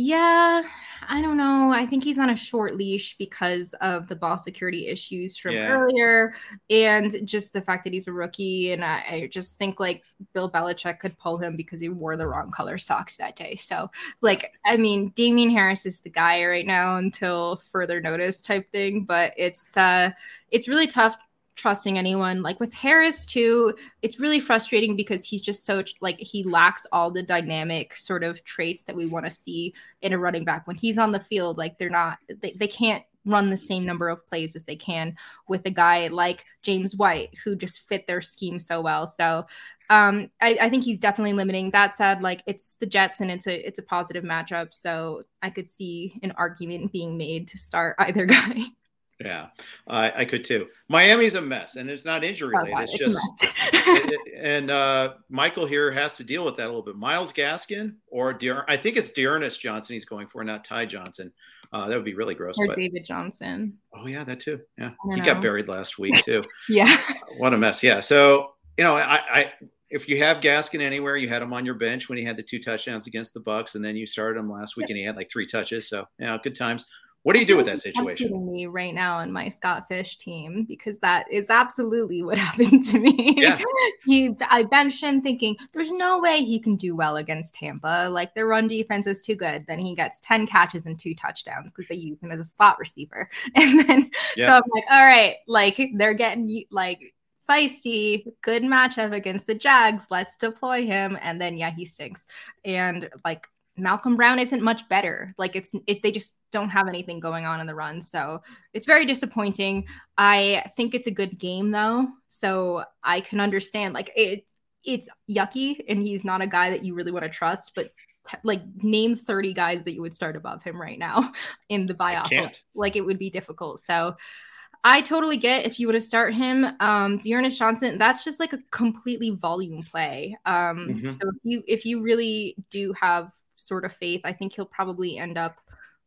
Yeah, I don't know. I think he's on a short leash because of the ball security issues from yeah. earlier and just the fact that he's a rookie. And I, I, just think like Bill Belichick could pull him because he wore the wrong color socks that day. So, like, I mean, Damien Harris is the guy right now until further notice type thing. But it's uh it's really tough trusting anyone. Like with Harris too, it's really frustrating because he's just so like he lacks all the dynamic sort of traits that we want to see in a running back when he's on the field. Like they're not they, they can't run the same number of plays as they can with a guy like James White who just fit their scheme so well. So um, I, I think he's definitely limiting. That said, like it's the Jets and it's a it's a positive matchup. So I could see an argument being made to start either guy. Yeah, I, I could too. Miami's a mess, and it's not injury related. Oh, it's, it's just, it, it, and uh, Michael here has to deal with that a little bit. Myles Gaskin or Dear, I think it's D'Ernest Johnson he's going for, not Ty Johnson. Uh, that would be really gross. Or but, David Johnson. Oh yeah, that too. Yeah, he know. got buried last week too. yeah. what a mess. Yeah. So you know, I, I if you have Gaskin anywhere, you had him on your bench when he had the two touchdowns against the Bucs, and then you started him last week and he had like three touches. So yeah, good times. What do you do with that situation? Me right now in my Scott Fish team because that is absolutely what happened to me. Yeah. he, I benched him thinking there's no way he can do well against Tampa. Like their run defense is too good. Then he gets ten catches and two touchdowns because they use him as a slot receiver. And then yeah. so I'm like, all right, like they're getting like feisty, good matchup against the Jags. Let's deploy him. And then yeah, he stinks. And like Malcolm Brown isn't much better. Like it's it's they just don't have anything going on in the run. So it's very disappointing. I think it's a good game though. So I can understand like it it's yucky and he's not a guy that you really want to trust, but like name 30 guys that you would start above him right now in the buyout. Like it would be difficult. So I totally get if you were to start him. Um, D'Ernest Johnson, that's just like a completely volume play. Um, mm-hmm. so if you if you really do have sort of faith, I think he'll probably end up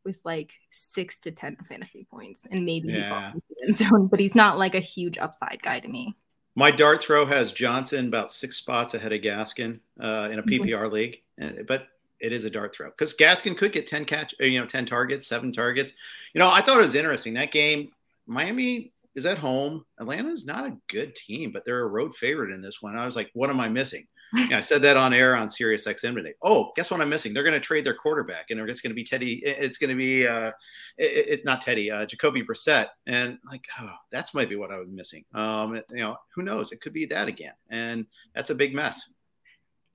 with like six to ten fantasy points, and maybe yeah. he falls into the end zone. But he's not like a huge upside guy to me. My dart throw has Johnson about six spots ahead of Gaskin uh, in a PPR mm-hmm. league, but it is a dart throw because Gaskin could get ten catch, you know, ten targets, seven targets. You know, I thought it was interesting that game. Miami is at home. Atlanta is not a good team, but they're a road favorite in this one. I was like, what am I missing? I said that on air on Sirius XM today. Oh, guess what I'm missing? They're going to trade their quarterback, and it's going to be Teddy. It's going to be uh, it, it, not Teddy, uh, Jacoby Brissett, and like, oh, that's might be what I was missing. Um, you know, who knows? It could be that again, and that's a big mess.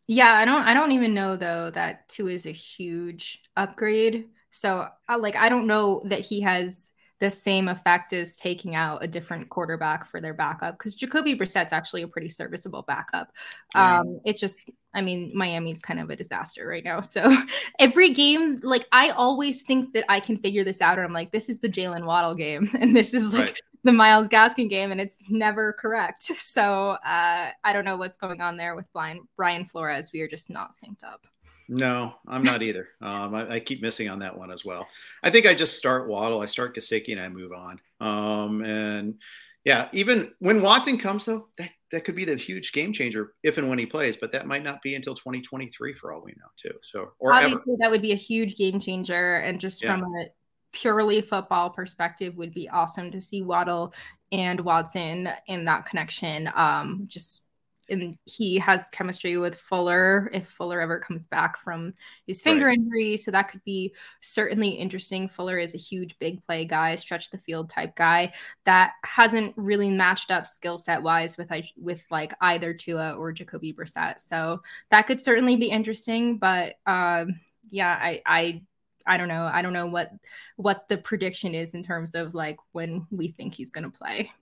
Yeah, I don't. I don't even know though that Tua is a huge upgrade. So, I, like, I don't know that he has the same effect as taking out a different quarterback for their backup because Jacoby Brissett's actually a pretty serviceable backup. Um, it's just, I mean, Miami's kind of a disaster right now. So every game, like I always think that I can figure this out, or I'm like, this is the Jaylen Waddle game, and this is like right. the Myles Gaskin game, and it's never correct. So uh, I don't know what's going on there with Brian, Brian Flores. We are just not synced up. No, I'm not either. Um, I, I, keep missing on that one as well. I think I just start Waddle, I start Gesicki, and I move on. Um, and yeah, even when Watson comes though, that, that could be the huge game changer if and when he plays, but that might not be until 2023 for all we know too. So or obviously ever. that would be a huge game changer, and just yeah. from a purely football perspective, would be awesome to see Waddle and Watson in that connection. Um, just and he has chemistry with Fuller if Fuller ever comes back from his finger right. injury. So that could be certainly interesting. Fuller is a huge big play guy, stretch the field type guy that hasn't really matched up skill set wise with with like either Tua or Jacoby Brissett. So that could certainly be interesting. But um, yeah, I I I don't know. I don't know what what the prediction is in terms of like when we think he's going to play.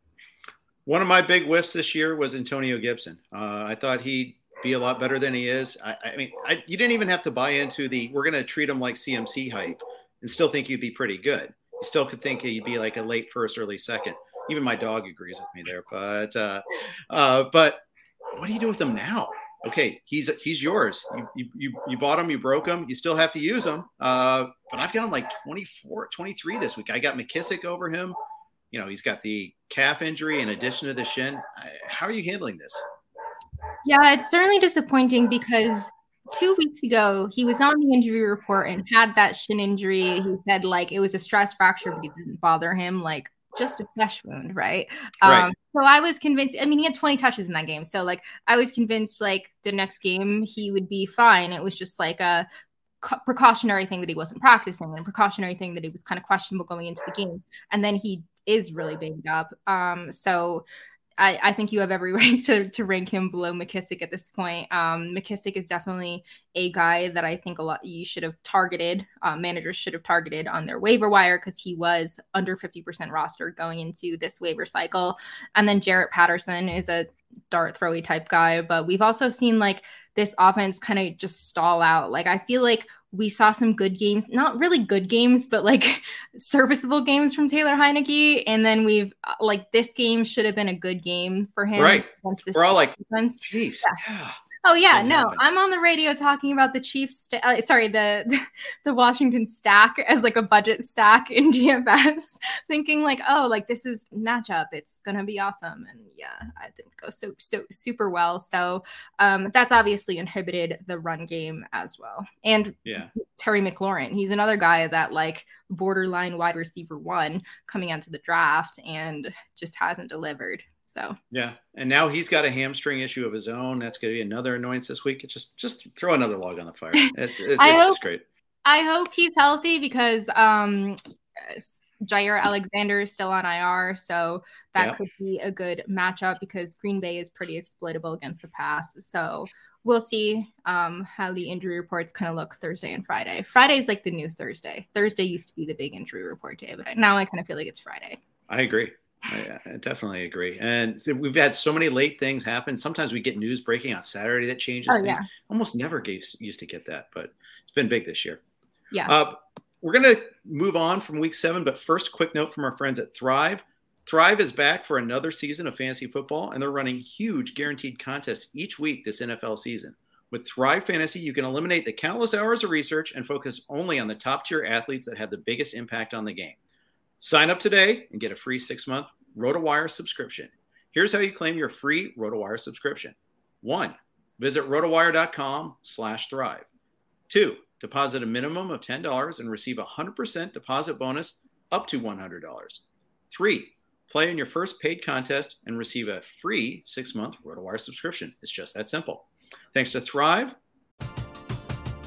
One of my big whiffs this year was Antonio Gibson. Uh, I thought he'd be a lot better than he is. I, I mean, I, you didn't even have to buy into the we're going to treat him like CMC hype and still think he'd be pretty good. You still could think he'd be like a late first, early second. Even my dog agrees with me there. But uh, uh, but what do you do with him now? Okay, he's he's yours. You, you, you bought him, you broke him. You still have to use him. Uh, but I've got him like 24, 23 this week. I got McKissic over him you know, he's got the calf injury in addition to the shin. How are you handling this? Yeah, it's certainly disappointing because two weeks ago he was on the injury report and had that shin injury. He said like it was a stress fracture, but it didn't bother him. Like just a flesh wound, right? right. Um, so I was convinced. I mean, he had 20 touches in that game, so like I was convinced like the next game he would be fine. It was just like a precautionary thing that he wasn't practicing and a precautionary thing that he was kind of questionable going into the game. And then he is really banged up. Um, so I, I, think you have every right to, to rank him below McKissic at this point. Um, McKissic is definitely a guy that I think a lot you should have targeted. Uh, managers should have targeted on their waiver wire because he was under 50% roster going into this waiver cycle. And then Jaret Patterson is a dart throwy type guy, but we've also seen like this offense kind of just stall out. Like I feel like we saw some good games, not really good games, but like serviceable games from Taylor Heinicke. And then we've uh, like this game should have been a good game for him. Right. We're all like, defense. Yeah. yeah. Oh yeah, no. I'm on the radio talking about the Chiefs. St- uh, sorry, the the Washington stack as like a budget stack in DFS, thinking like, oh, like this is matchup. It's gonna be awesome, and yeah, it didn't go so so super well. So um, that's obviously inhibited the run game as well. And yeah, Terry McLaurin, he's another guy that like borderline wide receiver one coming onto the draft and just hasn't delivered. So yeah, and now he's got a hamstring issue of his own. That's going to be another annoyance this week. It's just just throw another log on the fire. It, it, I hope, great. I hope he's healthy because um, Jaire Alexander is still on IR, so that yeah. could be a good matchup because Green Bay is pretty exploitable against the pass. So we'll see um, how the injury reports kind of look Thursday and Friday. Friday is like the new Thursday. Thursday used to be the big injury report day, but now I kind of feel like it's Friday. I agree. I, I, definitely agree. And we've had so many late things happen. Sometimes we get news breaking on Saturday that changes oh, things. Yeah. Almost never gave, used to get that, but it's been big this year. Yeah. Uh, we're going to move on from week seven, but first, quick note from our friends at Thrive. Thrive is back for another season of fantasy football, and they're running huge guaranteed contests each week this NFL season. With Thrive Fantasy, you can eliminate the countless hours of research and focus only on the top tier athletes that have the biggest impact on the game. Sign up today and get a free six month RotoWire subscription. Here's how you claim your free RotoWire subscription. One, visit rotowire.com slash thrive. Two, deposit a minimum of $10 and receive a 100% deposit bonus up to $100. Three, play in your first paid contest and receive a free six month RotoWire subscription. It's just that simple. Thanks to Thrive.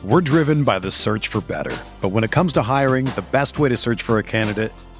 We're driven by the search for better. But when it comes to hiring, the best way to search for a candidate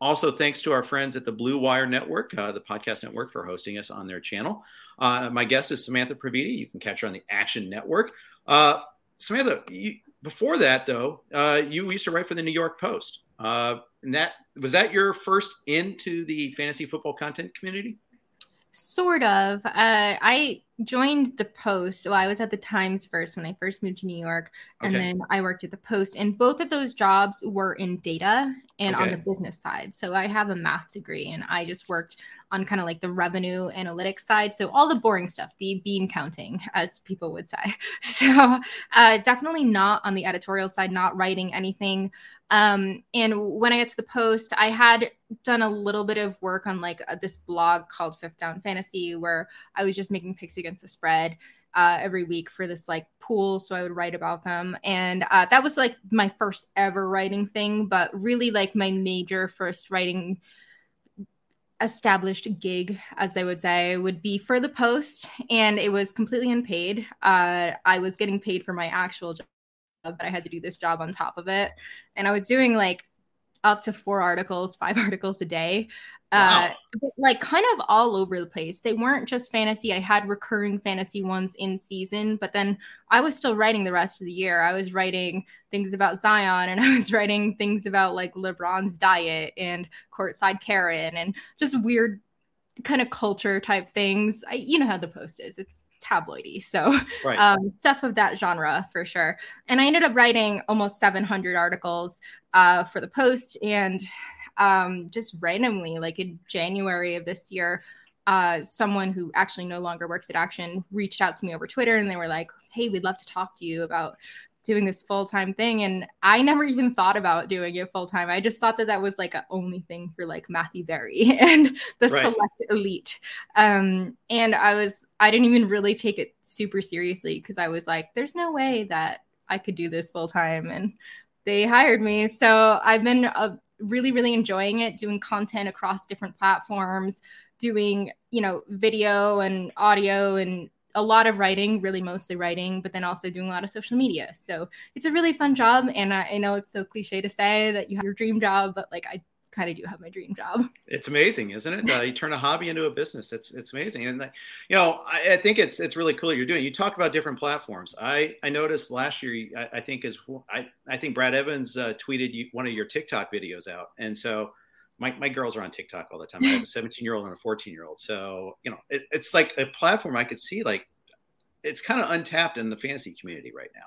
Also, thanks to our friends at the Blue Wire Network, uh, the podcast network, for hosting us on their channel. Uh, my guest is Samantha Previte. You can catch her on the Action Network. Uh, Samantha, you, before that, though, uh, you used to write for the New York Post. Uh, and that was that your first into the fantasy football content community? Sort of. Uh, I joined the Post. Well, I was at the Times first when I first moved to New York, and okay. then I worked at the Post. And both of those jobs were in data and okay. on the business side. So I have a math degree, and I just worked on kind of like the revenue analytics side. So all the boring stuff, the bean counting, as people would say. So uh, definitely not on the editorial side, not writing anything. Um, and when I got to the Post, I had done a little bit of work on like uh, this blog called Fifth Down Fantasy, where I was just making picks against the spread uh, every week for this like pool. So I would write about them. And uh, that was like my first ever writing thing, but really like my major first writing established gig, as I would say, would be for the post. And it was completely unpaid. Uh, I was getting paid for my actual job, but I had to do this job on top of it. And I was doing like up to four articles, five articles a day. Uh, wow. Uh, like kind of all over the place. They weren't just fantasy. I had recurring fantasy ones in season, but then I was still writing the rest of the year. I was writing things about Zion and I was writing things about like LeBron's diet and courtside Karen and just weird kind of culture type things. I, you know how the post is. It's tabloidy. So right. um, stuff of that genre for sure. And I ended up writing almost 700 articles uh, for the post and um, just randomly, like in January of this year, uh, someone who actually no longer works at Action reached out to me over Twitter and they were like, Hey, we'd love to talk to you about doing this full time thing. And I never even thought about doing it full time. I just thought that that was like a only thing for like Matthew Berry and the right. select elite. Um, and I was, I didn't even really take it super seriously because I was like, there's no way that I could do this full time. And they hired me. So I've been uh, really, really enjoying it, doing content across different platforms, doing, you know, video and audio and a lot of writing, really mostly writing, but then also doing a lot of social media. So it's a really fun job. And I, I know it's so cliche to say that you have your dream job, but like I kind of do have my dream job. It's amazing, isn't it? Uh, you turn a hobby into a business. It's it's amazing, and you know I, I, think it's it's really cool you're doing. You talk about different platforms. I I noticed last year. I, I think is I I think Brad Evans uh, tweeted you, one of your TikTok videos out, and so my, my girls are on TikTok all the time. I have a 17 year old and a 14 year old. So, you know, it, it's like a platform I could see like it's kind of untapped in the fantasy community right now.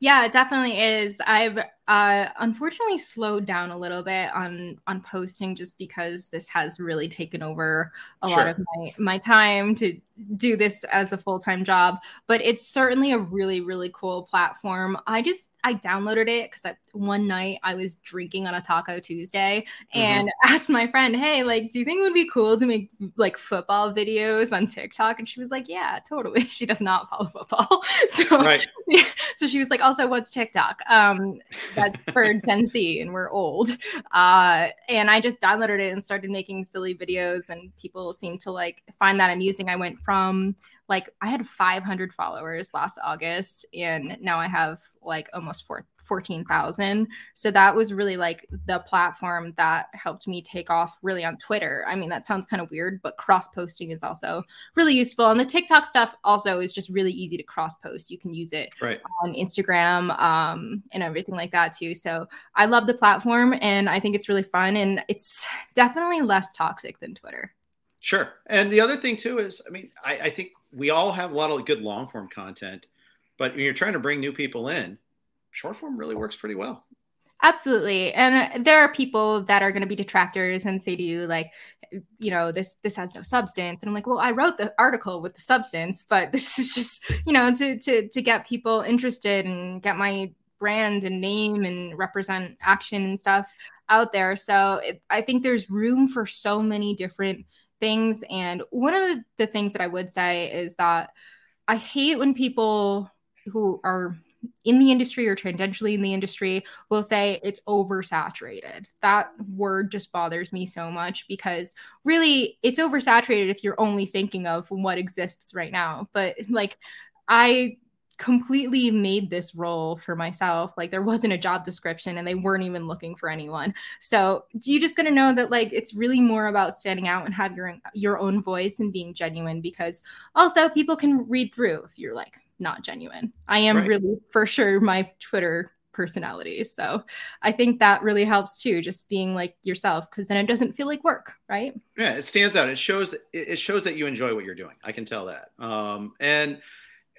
Yeah, it definitely is. I've uh, unfortunately slowed down a little bit on on posting just because this has really taken over a sure. lot of my my time to do this as a full-time job, but it's certainly a really really cool platform. I just I downloaded it because one night I was drinking on a Taco Tuesday mm-hmm. and asked my friend, "Hey, like, do you think it would be cool to make like football videos on TikTok?" And she was like, "Yeah, totally." She does not follow football, so right. yeah. so she was like, "Also, what's TikTok?" Um, that's for Gen Z, and we're old. Uh, and I just downloaded it and started making silly videos, and people seem to like find that amusing. I went from like I had 500 followers last August and now I have like almost 14,000. So that was really like the platform that helped me take off really on Twitter. I mean, that sounds kind of weird, but cross posting is also really useful. And the TikTok stuff also is just really easy to cross post. You can use it right. on Instagram um, and everything like that too. So I love the platform and I think it's really fun and it's definitely less toxic than Twitter. Sure. And the other thing too is, I mean, I, I think we all have a lot of good long form content, but when you're trying to bring new people in, short form really works pretty well. Absolutely. And uh, there are people that are going to be detractors and say to you like, you know, this this has no substance. And I'm like, well, I wrote the article with the substance, but this is just, you know, to to to get people interested and get my brand and name and represent action and stuff out there. So it, I think there's room for so many different things. And one of the, the things that I would say is that I hate when people who are in the industry or tangentially in the industry will say it's oversaturated. That word just bothers me so much because really it's oversaturated if you're only thinking of what exists right now. But like, I completely made this role for myself. Like there wasn't a job description and they weren't even looking for anyone. So you just gonna know that like it's really more about standing out and have your your own voice and being genuine because also people can read through if you're like not genuine. I am right. really for sure my Twitter personality. So I think that really helps too, just being like yourself, because then it doesn't feel like work, right? Yeah, it stands out. It shows it shows that you enjoy what you're doing. I can tell that. Um, and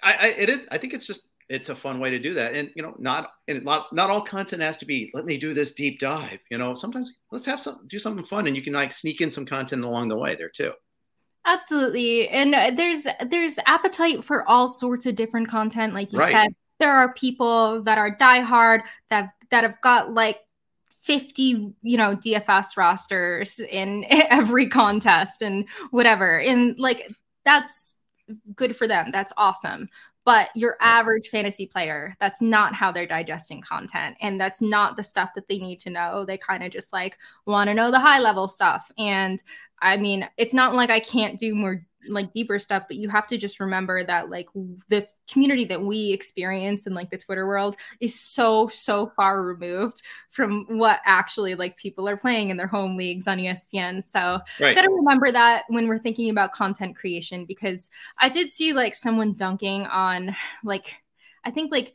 I, I it is. I think it's just it's a fun way to do that. And you know, not and not not all content has to be. Let me do this deep dive. You know, sometimes let's have some do something fun, and you can like sneak in some content along the way there too. Absolutely, and uh, there's there's appetite for all sorts of different content, like you right. said. There are people that are diehard that that have got like 50 you know dfs rosters in every contest and whatever and like that's good for them. That's awesome. But your average fantasy player, that's not how they're digesting content. And that's not the stuff that they need to know. They kind of just like want to know the high level stuff. And I mean, it's not like I can't do more like deeper stuff but you have to just remember that like the community that we experience in like the twitter world is so so far removed from what actually like people are playing in their home leagues on espn so right. gotta remember that when we're thinking about content creation because i did see like someone dunking on like i think like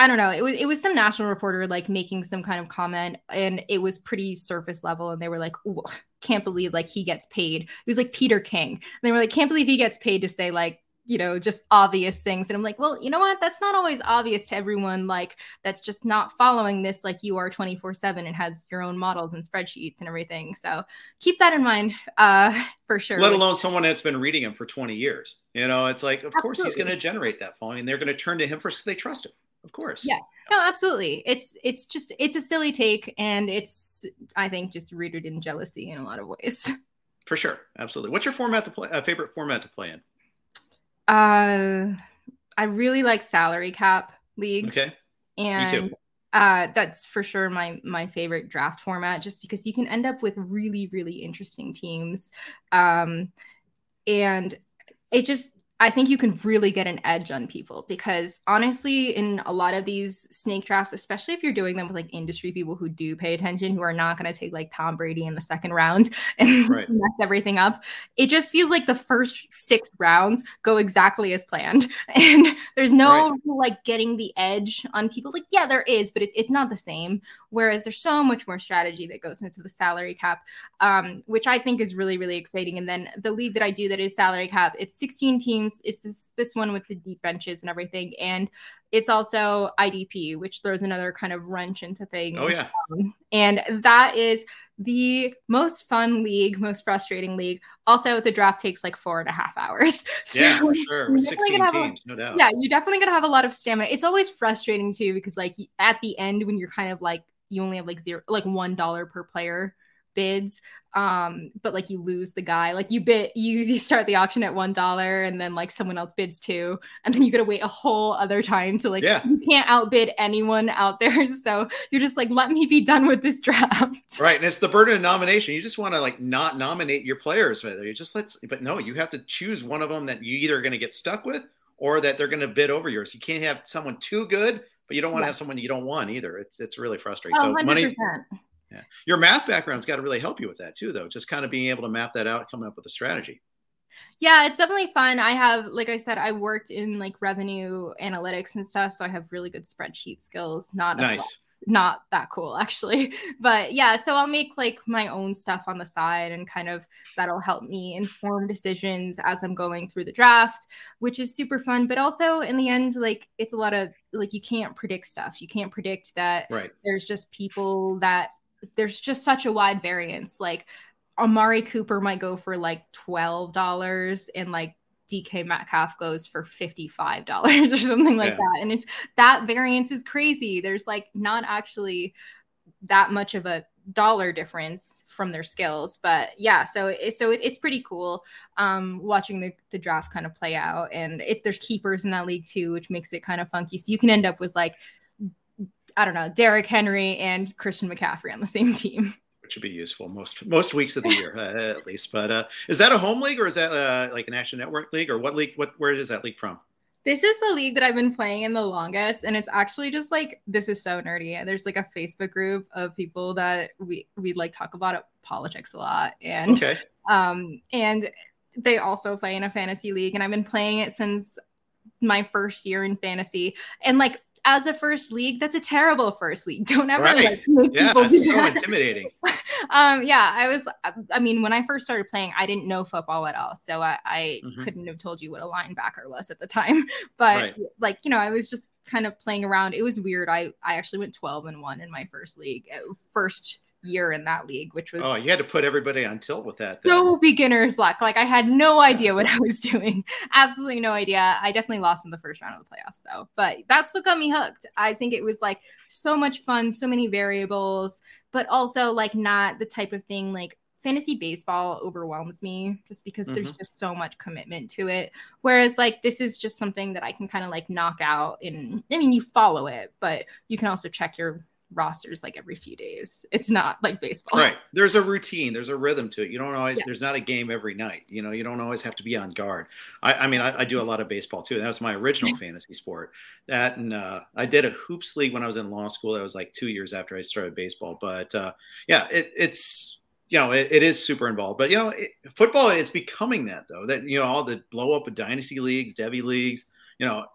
I don't know. It was it was some national reporter like making some kind of comment, and it was pretty surface level. And they were like, "Can't believe like he gets paid." It was like Peter King. And they were like, "Can't believe he gets paid to say like you know just obvious things." And I'm like, "Well, you know what? That's not always obvious to everyone. Like that's just not following this like you are 24 seven and has your own models and spreadsheets and everything. So keep that in mind uh, for sure. Let alone someone that's been reading him for 20 years. You know, it's like of Absolutely. course he's going to generate that following. And they're going to turn to him first because they trust him of course. Yeah. No, absolutely. It's it's just it's a silly take and it's I think just rooted in jealousy in a lot of ways. For sure. Absolutely. What's your format to play uh, favorite format to play in? Uh I really like salary cap leagues. Okay. And uh that's for sure my my favorite draft format just because you can end up with really really interesting teams. Um and it just I think you can really get an edge on people because honestly, in a lot of these snake drafts, especially if you're doing them with like industry people who do pay attention, who are not going to take like Tom Brady in the second round and right. mess everything up, it just feels like the first six rounds go exactly as planned. And there's no right. like getting the edge on people. Like, yeah, there is, but it's, it's not the same. Whereas there's so much more strategy that goes into the salary cap, um, which I think is really, really exciting. And then the league that I do that is salary cap, it's 16 teams ones. It's this this one with the deep benches and everything, and it's also IDP, which throws another kind of wrench into things. Oh yeah, um, and that is the most fun league, most frustrating league. Also, the draft takes like four and a half hours. So yeah, for sure. Sixteen teams, a, no doubt. Yeah, you're definitely gonna have a lot of stamina. It's always frustrating too because like at the end when you're kind of like you only have like zero, like one dollar per player bids um but like you lose the guy. Like you bid you, you start the auction at one dollar and then like someone else bids two and then you gotta wait a whole other time to like yeah. you can't outbid anyone out there. So you're just like let me be done with this draft. Right and it's the burden of nomination. You just want to like not nominate your players you just let's but no you have to choose one of them that you either are going to get stuck with or that they're going to bid over yours. You can't have someone too good but you don't want to yeah. have someone you don't want either. It's it's really frustrating. Oh, so 100%. money yeah. Your math background's got to really help you with that too, though. Just kind of being able to map that out, coming up with a strategy. Yeah, it's definitely fun. I have, like I said, I worked in like revenue analytics and stuff, so I have really good spreadsheet skills. Not nice. not that cool actually but yeah so i'll make like my own stuff on the side and kind of that'll help me inform decisions as i'm going through the draft which is super fun but also in the end like it's a lot of like you can't predict stuff you can't predict that right. there's just people that there's just such a wide variance. Like Amari Cooper might go for like twelve dollars, and like DK Metcalf goes for fifty-five dollars or something like yeah. that. And it's that variance is crazy. There's like not actually that much of a dollar difference from their skills but yeah so so it, it's pretty cool um watching the, the draft kind of play out and if there's keepers in that league too which makes it kind of funky so you can end up with like I don't know, Derrick Henry and Christian McCaffrey on the same team. Which would be useful most most weeks of the year, uh, at least. But uh, is that a home league or is that uh, like a national network league or what league? What where is that league from? This is the league that I've been playing in the longest, and it's actually just like this is so nerdy. There's like a Facebook group of people that we we like talk about politics a lot, and okay. um and they also play in a fantasy league, and I've been playing it since my first year in fantasy, and like as a first league, that's a terrible first league. Don't ever right. like make yeah, people do so that. intimidating. um, yeah, I was. I mean, when I first started playing, I didn't know football at all, so I, I mm-hmm. couldn't have told you what a linebacker was at the time. But right. like, you know, I was just kind of playing around. It was weird. I I actually went twelve and one in my first league, uh, first year in that league, which was oh, you had to put everybody on tilt with that. So then. beginner's luck. Like I had no idea what I was doing. Absolutely no idea. I definitely lost in the first round of the playoffs though. But that's what got me hooked. I think it was like so much fun, so many variables, but also like not the type of thing like fantasy baseball overwhelms me just because mm-hmm. there's just so much commitment to it. Whereas like this is just something that I can kind of like knock out and I mean you follow it, but you can also check your rosters like every few days. It's not like baseball. Right. There's a routine, there's a rhythm to it. You don't always, yeah. there's not a game every night. You know, you don't always have to be on guard. I, I mean, I, I, do a lot of baseball too. That was my original fantasy sport. That and uh, I did a hoops league when I was in law school. That was like two years after I started baseball. But uh, yeah, it, it's, you know, it, it is super involved. But, you know, it, football is becoming that though, that, you know, all the blow up of dynasty leagues, Devy leagues, you know,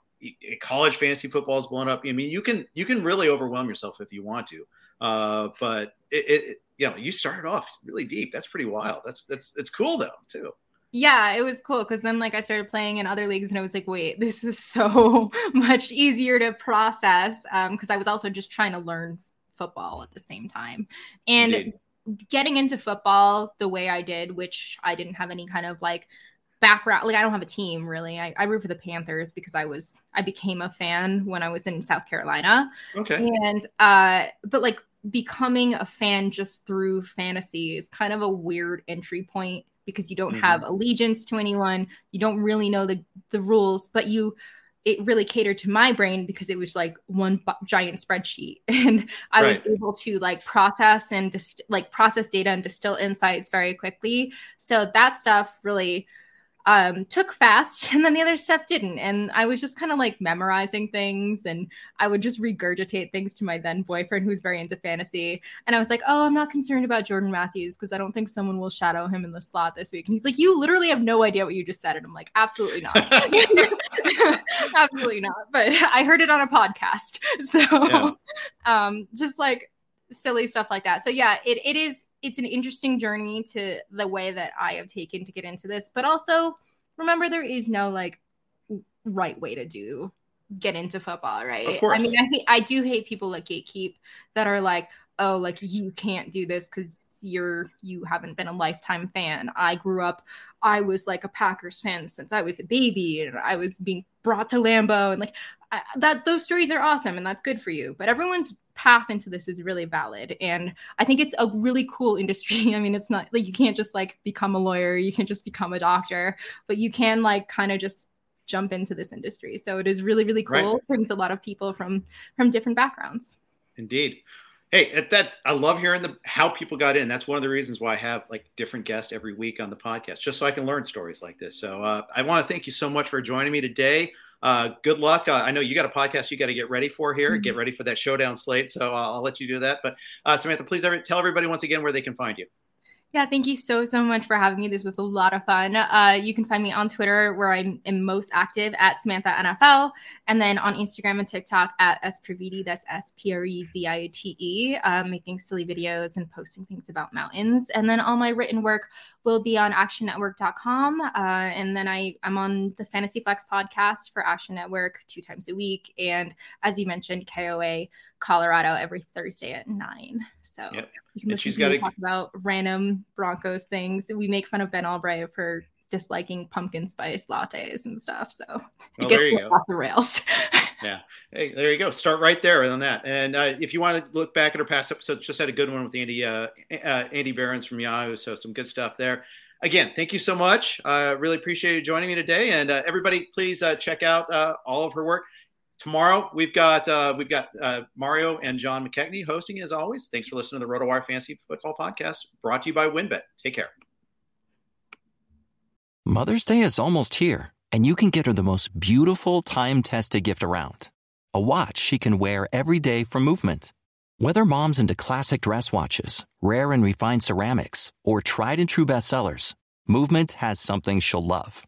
college fantasy football is blown up. I mean, you can you can really overwhelm yourself if you want to. Uh, but it, it, you know, you started off really deep. That's pretty wild. That's that's it's cool though too. Yeah, it was cool because then like I started playing in other leagues and I was like, wait, this is so much easier to process. Um, because I was also just trying to learn football at the same time. And getting into football the way I did, which I didn't have any kind of like background like i don't have a team really. I, I root for the panthers because i was i became a fan when i was in south carolina. Okay. And uh but like becoming a fan just through fantasy is kind of a weird entry point because you don't mm-hmm. have allegiance to anyone. You don't really know the the rules but you it really catered to my brain because it was like one giant spreadsheet. And i right. was able to like process and just like process data and distill insights very quickly. So that stuff really um, took fast and then the other stuff didn't. And I was just kind of like memorizing things and I would just regurgitate things to my then boyfriend who was very into fantasy. And I was like, oh, I'm not concerned about Jordan Matthews because I don't think someone will shadow him in the slot this week. And he's like, you literally have no idea what you just said. And I'm like, absolutely not. absolutely not. But I heard it on a podcast. So yeah. um, just like silly stuff like that. So yeah, it, it is it's an interesting journey to the way that I have taken to get into this, but also remember there is no like right way to do get into football, right? Of course. I mean, I hate, I do hate people like gatekeep that are like, oh, like you can't do this because you're you haven't been a lifetime fan. I grew up, I was like a Packers fan since I was a baby, and I was being brought to Lambeau, and like I, that. Those stories are awesome, and that's good for you. But everyone's path into this is really valid, and I think it's a really cool industry. I mean, it's not like you can't just like become a lawyer, you can just become a doctor, but you can like kind of just jump into this industry. So it is really really cool. Right. Brings a lot of people from from different backgrounds. Indeed. Hey, that, that I love hearing the how people got in. That's one of the reasons why I have like different guests every week on the podcast, just so I can learn stories like this. So uh, I want to thank you so much for joining me today. Uh, good luck. Uh, I know you got a podcast you got to get ready for here. Mm-hmm. Get ready for that showdown slate. So uh, I'll let you do that. But uh, Samantha, please every, tell everybody once again where they can find you. Yeah, thank you so, so much for having me. This was a lot of fun. Uh, you can find me on Twitter where I am most active at Samantha NFL, and then on Instagram and TikTok at S That's S P R E V I T E, uh, making silly videos and posting things about mountains. And then all my written work will be on actionnetwork.com. Uh, and then I, I'm on the Fantasy Flex podcast for Action Network two times a week. And as you mentioned, KOA Colorado every Thursday at nine. So Yep. you can listen to me talk about random Broncos things. We make fun of Ben Allbright for disliking pumpkin spice lattes and stuff. So Well, it you gets go. off the rails. Yeah. Hey, there you go. Start right there on that. And uh, if you want to look back at our past episodes, just had a good one with Andy uh, uh, Andy Behrens from Yahoo. So some good stuff there. Again, thank you so much. I uh, really appreciate you joining me today. And uh, everybody, please uh, check out uh, all of her work. Tomorrow we've got uh, we've got uh, Mario and John McKechnie hosting as always. Thanks for listening to the RotoWire Fantasy Football Podcast, brought to you by WynnBET. Take care. Mother's Day is almost here, and you can get her the most beautiful time tested gift around a watch she can wear every day for movement. Whether mom's into classic dress watches, rare and refined ceramics, or tried and true bestsellers, Movement has something she'll love.